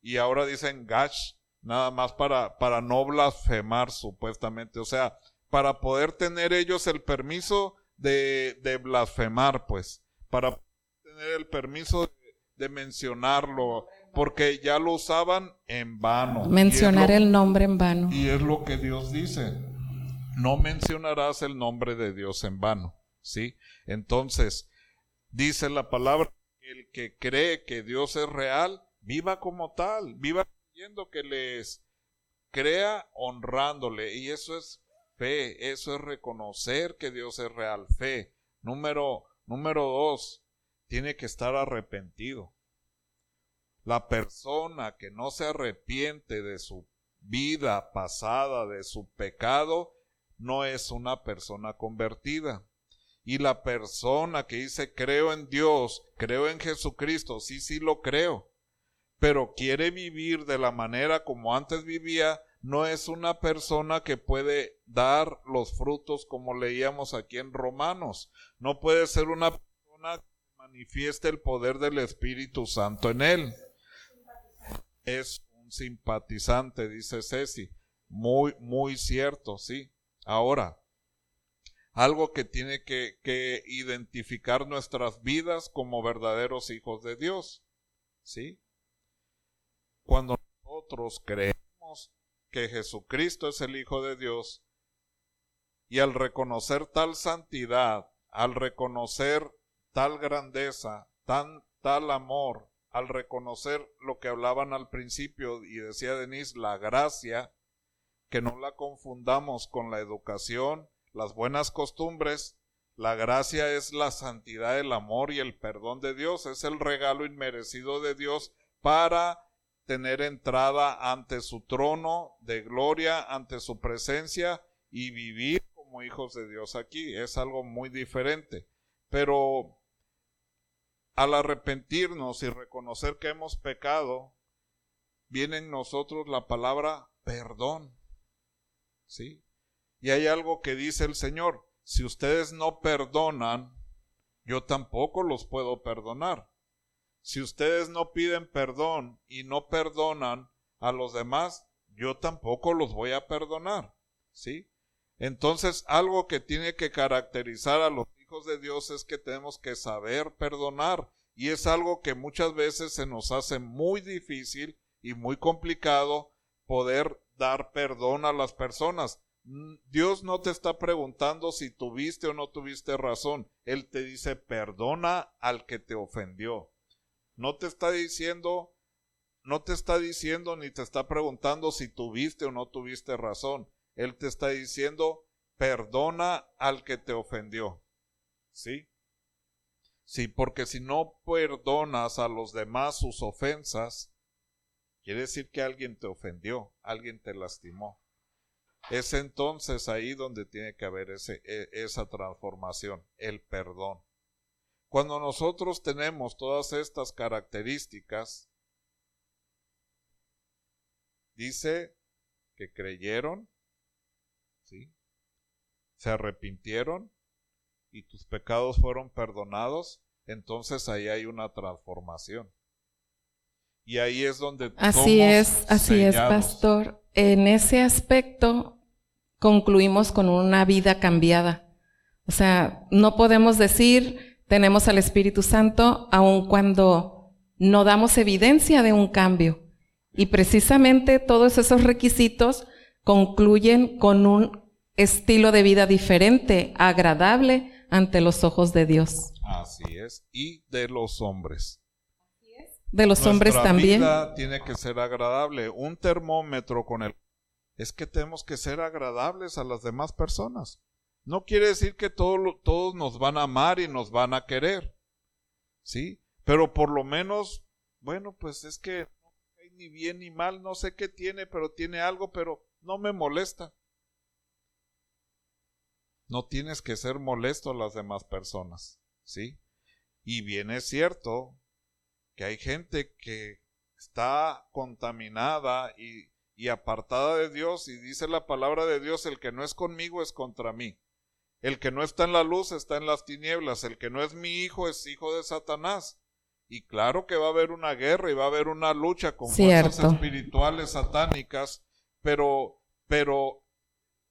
y ahora dicen gosh, nada más para, para no blasfemar supuestamente, o sea, para poder tener ellos el permiso de, de blasfemar, pues, para tener el permiso de, mencionarlo, porque ya lo usaban en vano. Mencionar el nombre en vano. Y es lo que Dios dice, no mencionarás el nombre de Dios en vano, ¿sí? Entonces, dice la palabra, el que cree que Dios es real, viva como tal, viva creyendo que les crea honrándole, y eso es fe, eso es reconocer que Dios es real, fe. Número, número dos, tiene que estar arrepentido. La persona que no se arrepiente de su vida pasada, de su pecado, no es una persona convertida. Y la persona que dice creo en Dios, creo en Jesucristo, sí, sí lo creo, pero quiere vivir de la manera como antes vivía, no es una persona que puede dar los frutos como leíamos aquí en Romanos. No puede ser una persona que manifieste el poder del Espíritu Santo en él. Es un simpatizante, dice Ceci. Muy, muy cierto, sí. Ahora, algo que tiene que, identificar nuestras vidas como verdaderos hijos de Dios. ¿Sí? Cuando nosotros creemos que Jesucristo es el Hijo de Dios, y al reconocer tal santidad, al reconocer tal grandeza, tan tal amor, al reconocer lo que hablaban al principio y decía Denise, la gracia, que no la confundamos con la educación, las buenas costumbres, la gracia es la santidad, el amor y el perdón de Dios, es el regalo inmerecido de Dios para tener entrada ante su trono de gloria, ante su presencia y vivir como hijos de Dios aquí. Es algo muy diferente. Pero al arrepentirnos y reconocer que hemos pecado, viene en nosotros la palabra perdón. ¿Sí? Y hay algo que dice el Señor, si ustedes no perdonan, yo tampoco los puedo perdonar. Si ustedes no piden perdón y no perdonan a los demás, yo tampoco los voy a perdonar. ¿Sí? Entonces, algo que tiene que caracterizar a los hijos de Dios es que tenemos que saber perdonar. Y es algo que muchas veces se nos hace muy difícil y muy complicado poder dar perdón a las personas. Dios no te está preguntando si tuviste o no tuviste razón. Él te dice perdona al que te ofendió. No te está diciendo, no te está diciendo ni te está preguntando si tuviste o no tuviste razón. Él te está diciendo, perdona al que te ofendió. ¿Sí? Sí, porque si no perdonas a los demás sus ofensas, quiere decir que alguien te ofendió, alguien te lastimó. Es entonces ahí donde tiene que haber ese, e, esa transformación, el perdón. Cuando nosotros tenemos todas estas características, dice que creyeron, ¿sí? se arrepintieron y tus pecados fueron perdonados, entonces ahí hay una transformación. Y ahí es donde... Así es, así es, pastor. En ese aspecto concluimos con una vida cambiada. O sea, no podemos decir tenemos al Espíritu Santo aun cuando no damos evidencia de un cambio. Y precisamente todos esos requisitos concluyen con un estilo de vida diferente, agradable ante los ojos de Dios. Así es. Y de los hombres. De los hombres también. Vida tiene que ser agradable. Un termómetro con el... Es que tenemos que ser agradables a las demás personas. No quiere decir que todos nos van a amar y nos van a querer, ¿sí? Pero por lo menos, bueno, pues es que no hay ni bien ni mal, no sé qué tiene, pero tiene algo, pero no me molesta. No tienes que ser molesto a las demás personas, ¿sí? Y bien es cierto que hay gente que está contaminada y, y apartada de Dios y dice la palabra de Dios, el que no es conmigo es contra mí. El que no está en la luz está en las tinieblas, el que no es mi hijo es hijo de Satanás. Y claro que va a haber una guerra y va a haber una lucha con fuerzas espirituales satánicas, pero, pero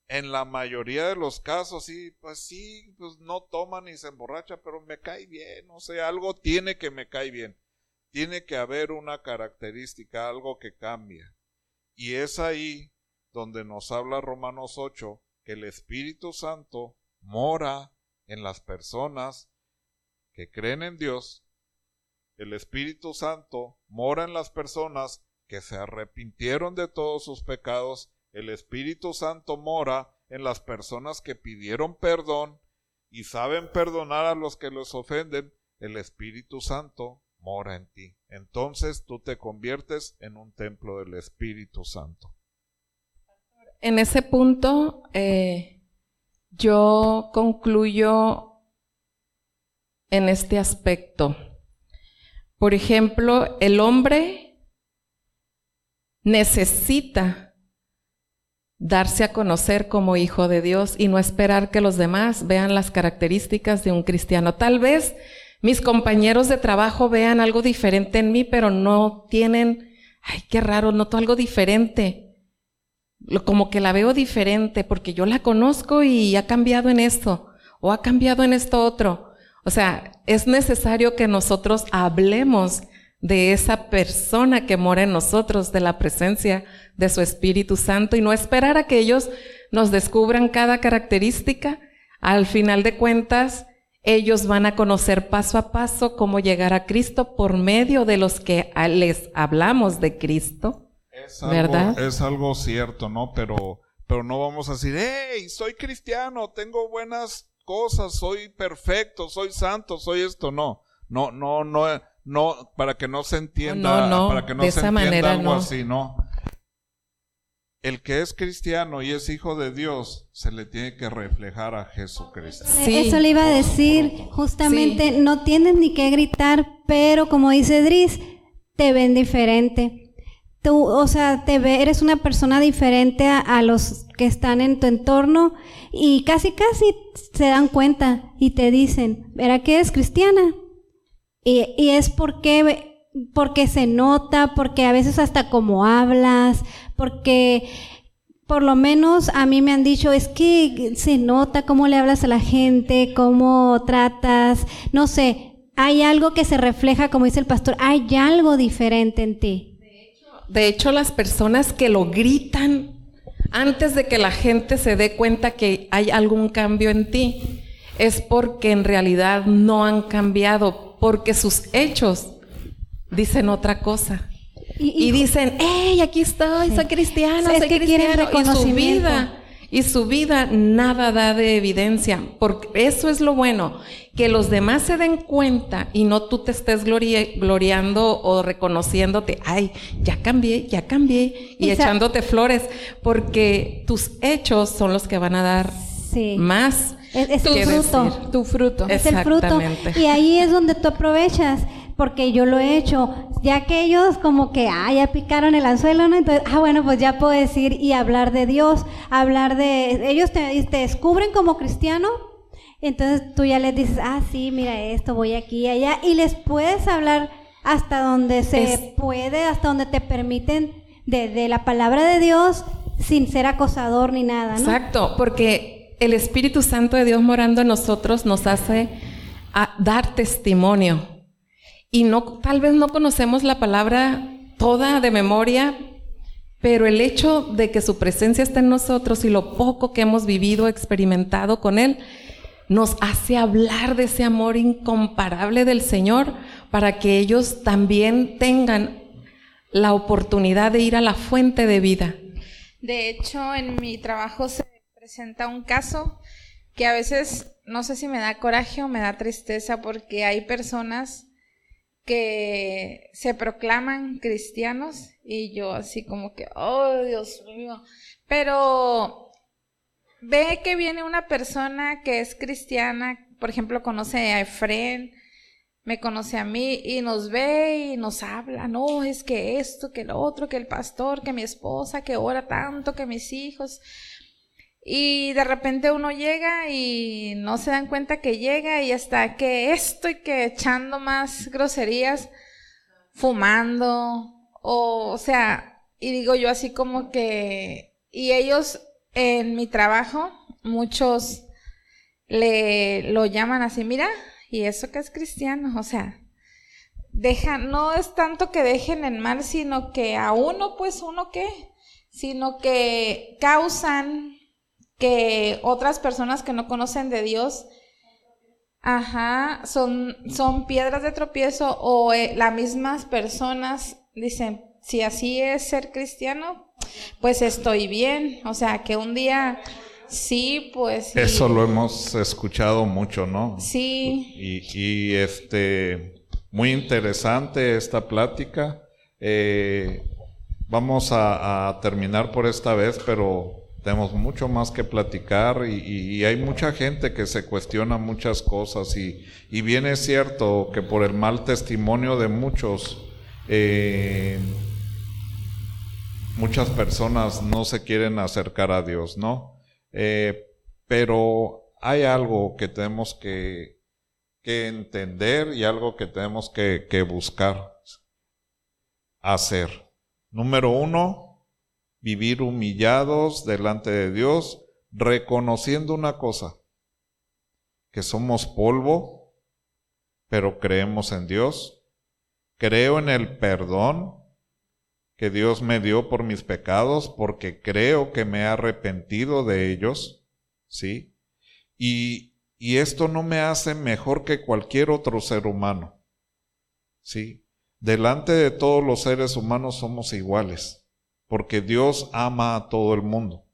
en la mayoría de los casos, sí, pues sí, pues no toma ni se emborracha, pero me cae bien, o sea, algo tiene que me cae bien. Tiene que haber una característica, algo que cambia. Y es ahí donde nos habla Romanos 8, que el Espíritu Santo mora en las personas que creen en Dios. El Espíritu Santo mora en las personas que se arrepintieron de todos sus pecados el Espíritu Santo mora en las personas que pidieron perdón y saben perdonar a los que los ofenden. El Espíritu Santo mora en ti. Entonces tú te conviertes en un templo del Espíritu Santo. En ese punto, eh, yo concluyo en este aspecto. Por ejemplo, el hombre necesita darse a conocer como hijo de Dios y no esperar que los demás vean las características de un cristiano. Tal vez mis compañeros de trabajo vean algo diferente en mí, pero no tienen, ay, qué raro, noto algo diferente. Como que la veo diferente porque yo la conozco y ha cambiado en esto o ha cambiado en esto otro. O sea, es necesario que nosotros hablemos de esa persona que mora en nosotros, de la presencia de su Espíritu Santo y no esperar a que ellos nos descubran cada característica. Al final de cuentas, ellos van a conocer paso a paso cómo llegar a Cristo por medio de los que les hablamos de Cristo. Es algo, Es algo cierto, ¿no? Pero, pero no vamos a decir, hey, soy cristiano, tengo buenas cosas, soy perfecto, soy santo, soy esto. No, no, no, no no, para que no se entienda, para que no se entienda algo así, no. El que es cristiano y es hijo de Dios, se le tiene que reflejar a Jesucristo. Eso le iba a decir, justamente, no tienes ni que gritar, pero como dice Dris, te ven diferente. Tú, o sea, te ve, eres una persona diferente a, a, los que están en tu entorno y casi, casi se dan cuenta y te dicen, ¿verá que es cristiana? Y, es porque, porque se nota, porque a veces hasta como hablas, porque por lo menos a mí me han dicho, es que se nota cómo le hablas a la gente, cómo tratas, no sé, hay algo que se refleja, como dice el pastor, hay algo diferente en ti. De hecho, las personas que lo gritan antes de que la gente se dé cuenta que hay algún cambio en ti, es porque en realidad no han cambiado, porque sus hechos dicen otra cosa. Y, dicen, hey, aquí estoy, soy cristiano, soy cristiano. Y su vida, y su vida nada da de evidencia. Porque eso es lo bueno, que los demás se den cuenta y no tú te estés gloriando o reconociéndote, ay, ya cambié, ya cambié, y, echándote flores, porque tus hechos son los que van a dar más es, tu fruto. Tu fruto. Es el fruto. Y ahí es donde tú aprovechas, porque yo lo he hecho. Ya que ellos como que, ah, ya picaron el anzuelo, ¿no? Entonces, ah, bueno, pues ya puedo decir y hablar de Dios, hablar de... Ellos te, te descubren como cristiano, entonces tú ya les dices, ah, sí, mira esto, voy aquí y allá, y les puedes hablar hasta donde se puede, hasta donde te permiten de, de, la palabra de Dios sin ser acosador ni nada, ¿no? Exacto, porque el Espíritu Santo de Dios morando en nosotros nos hace dar testimonio. Y no, tal vez no conocemos la palabra toda de memoria, pero el hecho de que su presencia está en nosotros y lo poco que hemos vivido, experimentado con Él, nos hace hablar de ese amor incomparable del Señor para que ellos también tengan la oportunidad de ir a la fuente de vida. De hecho, en mi trabajo se presenta un caso que a veces no sé si me da coraje o me da tristeza porque hay personas que se proclaman cristianos y yo así como que, oh Dios mío, pero ve que viene una persona que es cristiana, por ejemplo, conoce a Efren, me conoce a mí y nos ve y nos habla, no, es que esto, que lo otro, que el pastor, que mi esposa, que ora tanto, que mis hijos. Y de repente uno llega y no se dan cuenta que llega y hasta que esto y que echando más groserías, fumando, o, o sea, y digo yo así como que, y ellos en mi trabajo, muchos le lo llaman así, mira, y eso que es cristiano, o sea, deja, no es tanto que dejen en mal, sino que a uno, pues uno qué, sino que causan que otras personas que no conocen de Dios, ajá, son, son piedras de tropiezo o eh, las mismas personas dicen, si así es ser cristiano, pues estoy bien. O sea, que un día sí, pues... Eso lo hemos escuchado mucho, ¿no? Sí. Y, este, muy interesante esta plática. Eh, vamos a terminar por esta vez, pero tenemos mucho más que platicar y, hay mucha gente que se cuestiona muchas cosas y, bien es cierto que por el mal testimonio de muchos, eh, muchas personas no se quieren acercar a Dios, ¿no? Eh, pero hay algo que tenemos que, que, entender y algo que tenemos que, que buscar hacer. Número uno, vivir humillados delante de Dios, reconociendo una cosa, que somos polvo, pero creemos en Dios, creo en el perdón que Dios me dio por mis pecados, porque creo que me he arrepentido de ellos, ¿sí? Y, y esto no me hace mejor que cualquier otro ser humano, ¿sí? Delante de todos los seres humanos somos iguales porque Dios ama a todo el mundo.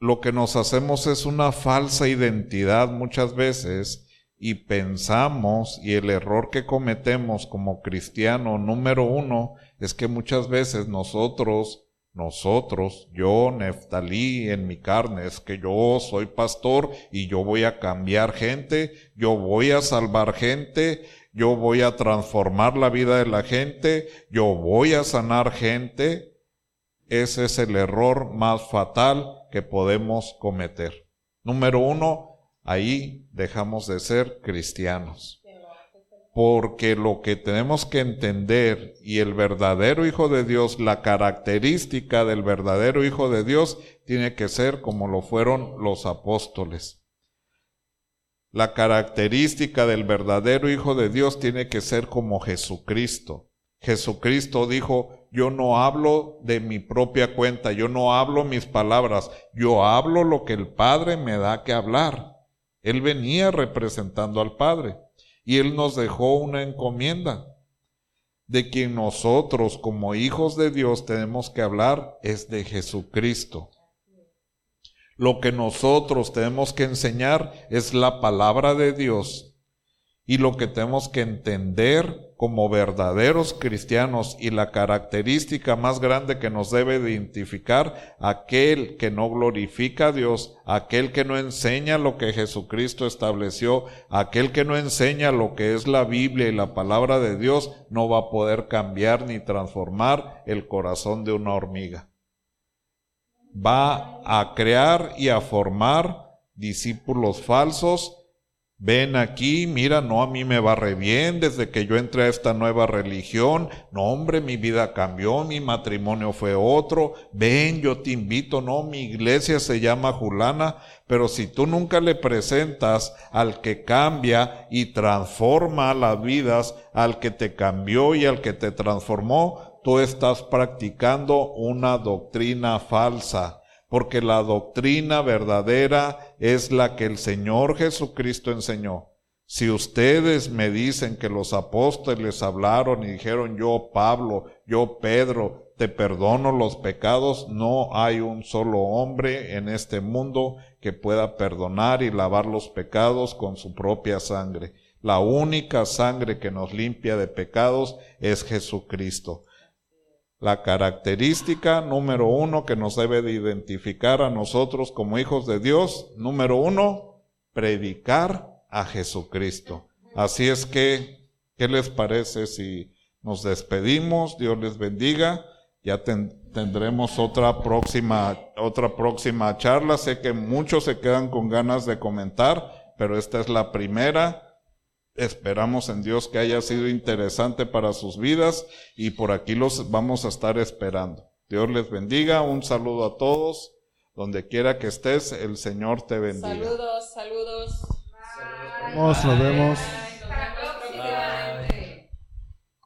Lo que nos hacemos es una falsa identidad muchas veces y pensamos, y el error que cometemos como cristiano número uno es que muchas veces nosotros, nosotros, yo, Neftalí, en mi carne, es que yo soy pastor y yo voy a cambiar gente, yo voy a salvar gente, yo voy a transformar la vida de la gente, yo voy a sanar gente. Ese es el error más fatal que podemos cometer. Número uno, ahí dejamos de ser cristianos. Porque lo que tenemos que entender y el verdadero Hijo de Dios, la característica del verdadero Hijo de Dios, tiene que ser como lo fueron los apóstoles la característica del verdadero Hijo de Dios tiene que ser como Jesucristo. Jesucristo dijo, yo no hablo de mi propia cuenta, yo no hablo mis palabras, yo hablo lo que el Padre me da que hablar. Él venía representando al Padre y Él nos dejó una encomienda. De quien nosotros como hijos de Dios tenemos que hablar es de Jesucristo. Lo que nosotros tenemos que enseñar es la palabra de Dios. Y lo que tenemos que entender como verdaderos cristianos y la característica más grande que nos debe identificar, aquel que no glorifica a Dios, aquel que no enseña lo que Jesucristo estableció, aquel que no enseña lo que es la Biblia y la palabra de Dios, no va a poder cambiar ni transformar el corazón de una hormiga va a crear y a formar discípulos falsos. Ven aquí, mira, no, a mí me va re bien desde que yo entré a esta nueva religión. No, hombre, mi vida cambió, mi matrimonio fue otro. Ven, yo te invito, no, mi iglesia se llama Julana. Pero si tú nunca le presentas al que cambia y transforma las vidas, al que te cambió y al que te transformó, tú estás practicando una doctrina falsa, porque la doctrina verdadera es la que el Señor Jesucristo enseñó. Si ustedes me dicen que los apóstoles hablaron y dijeron yo Pablo, yo Pedro, te perdono los pecados, no hay un solo hombre en este mundo que pueda perdonar y lavar los pecados con su propia sangre. La única sangre que nos limpia de pecados es Jesucristo. La característica número uno que nos debe de identificar a nosotros como hijos de Dios, número uno, predicar a Jesucristo. Así es que, ¿qué les parece si nos despedimos? Dios les bendiga. Ya tendremos otra próxima, otra próxima charla. Sé que muchos se quedan con ganas de comentar, pero esta es la primera. Esperamos en Dios que haya sido interesante para sus vidas y por aquí los vamos a estar esperando. Dios les bendiga. Un saludo a todos. Donde quiera que estés, el Señor te bendiga. Saludos, saludos. Nos vemos.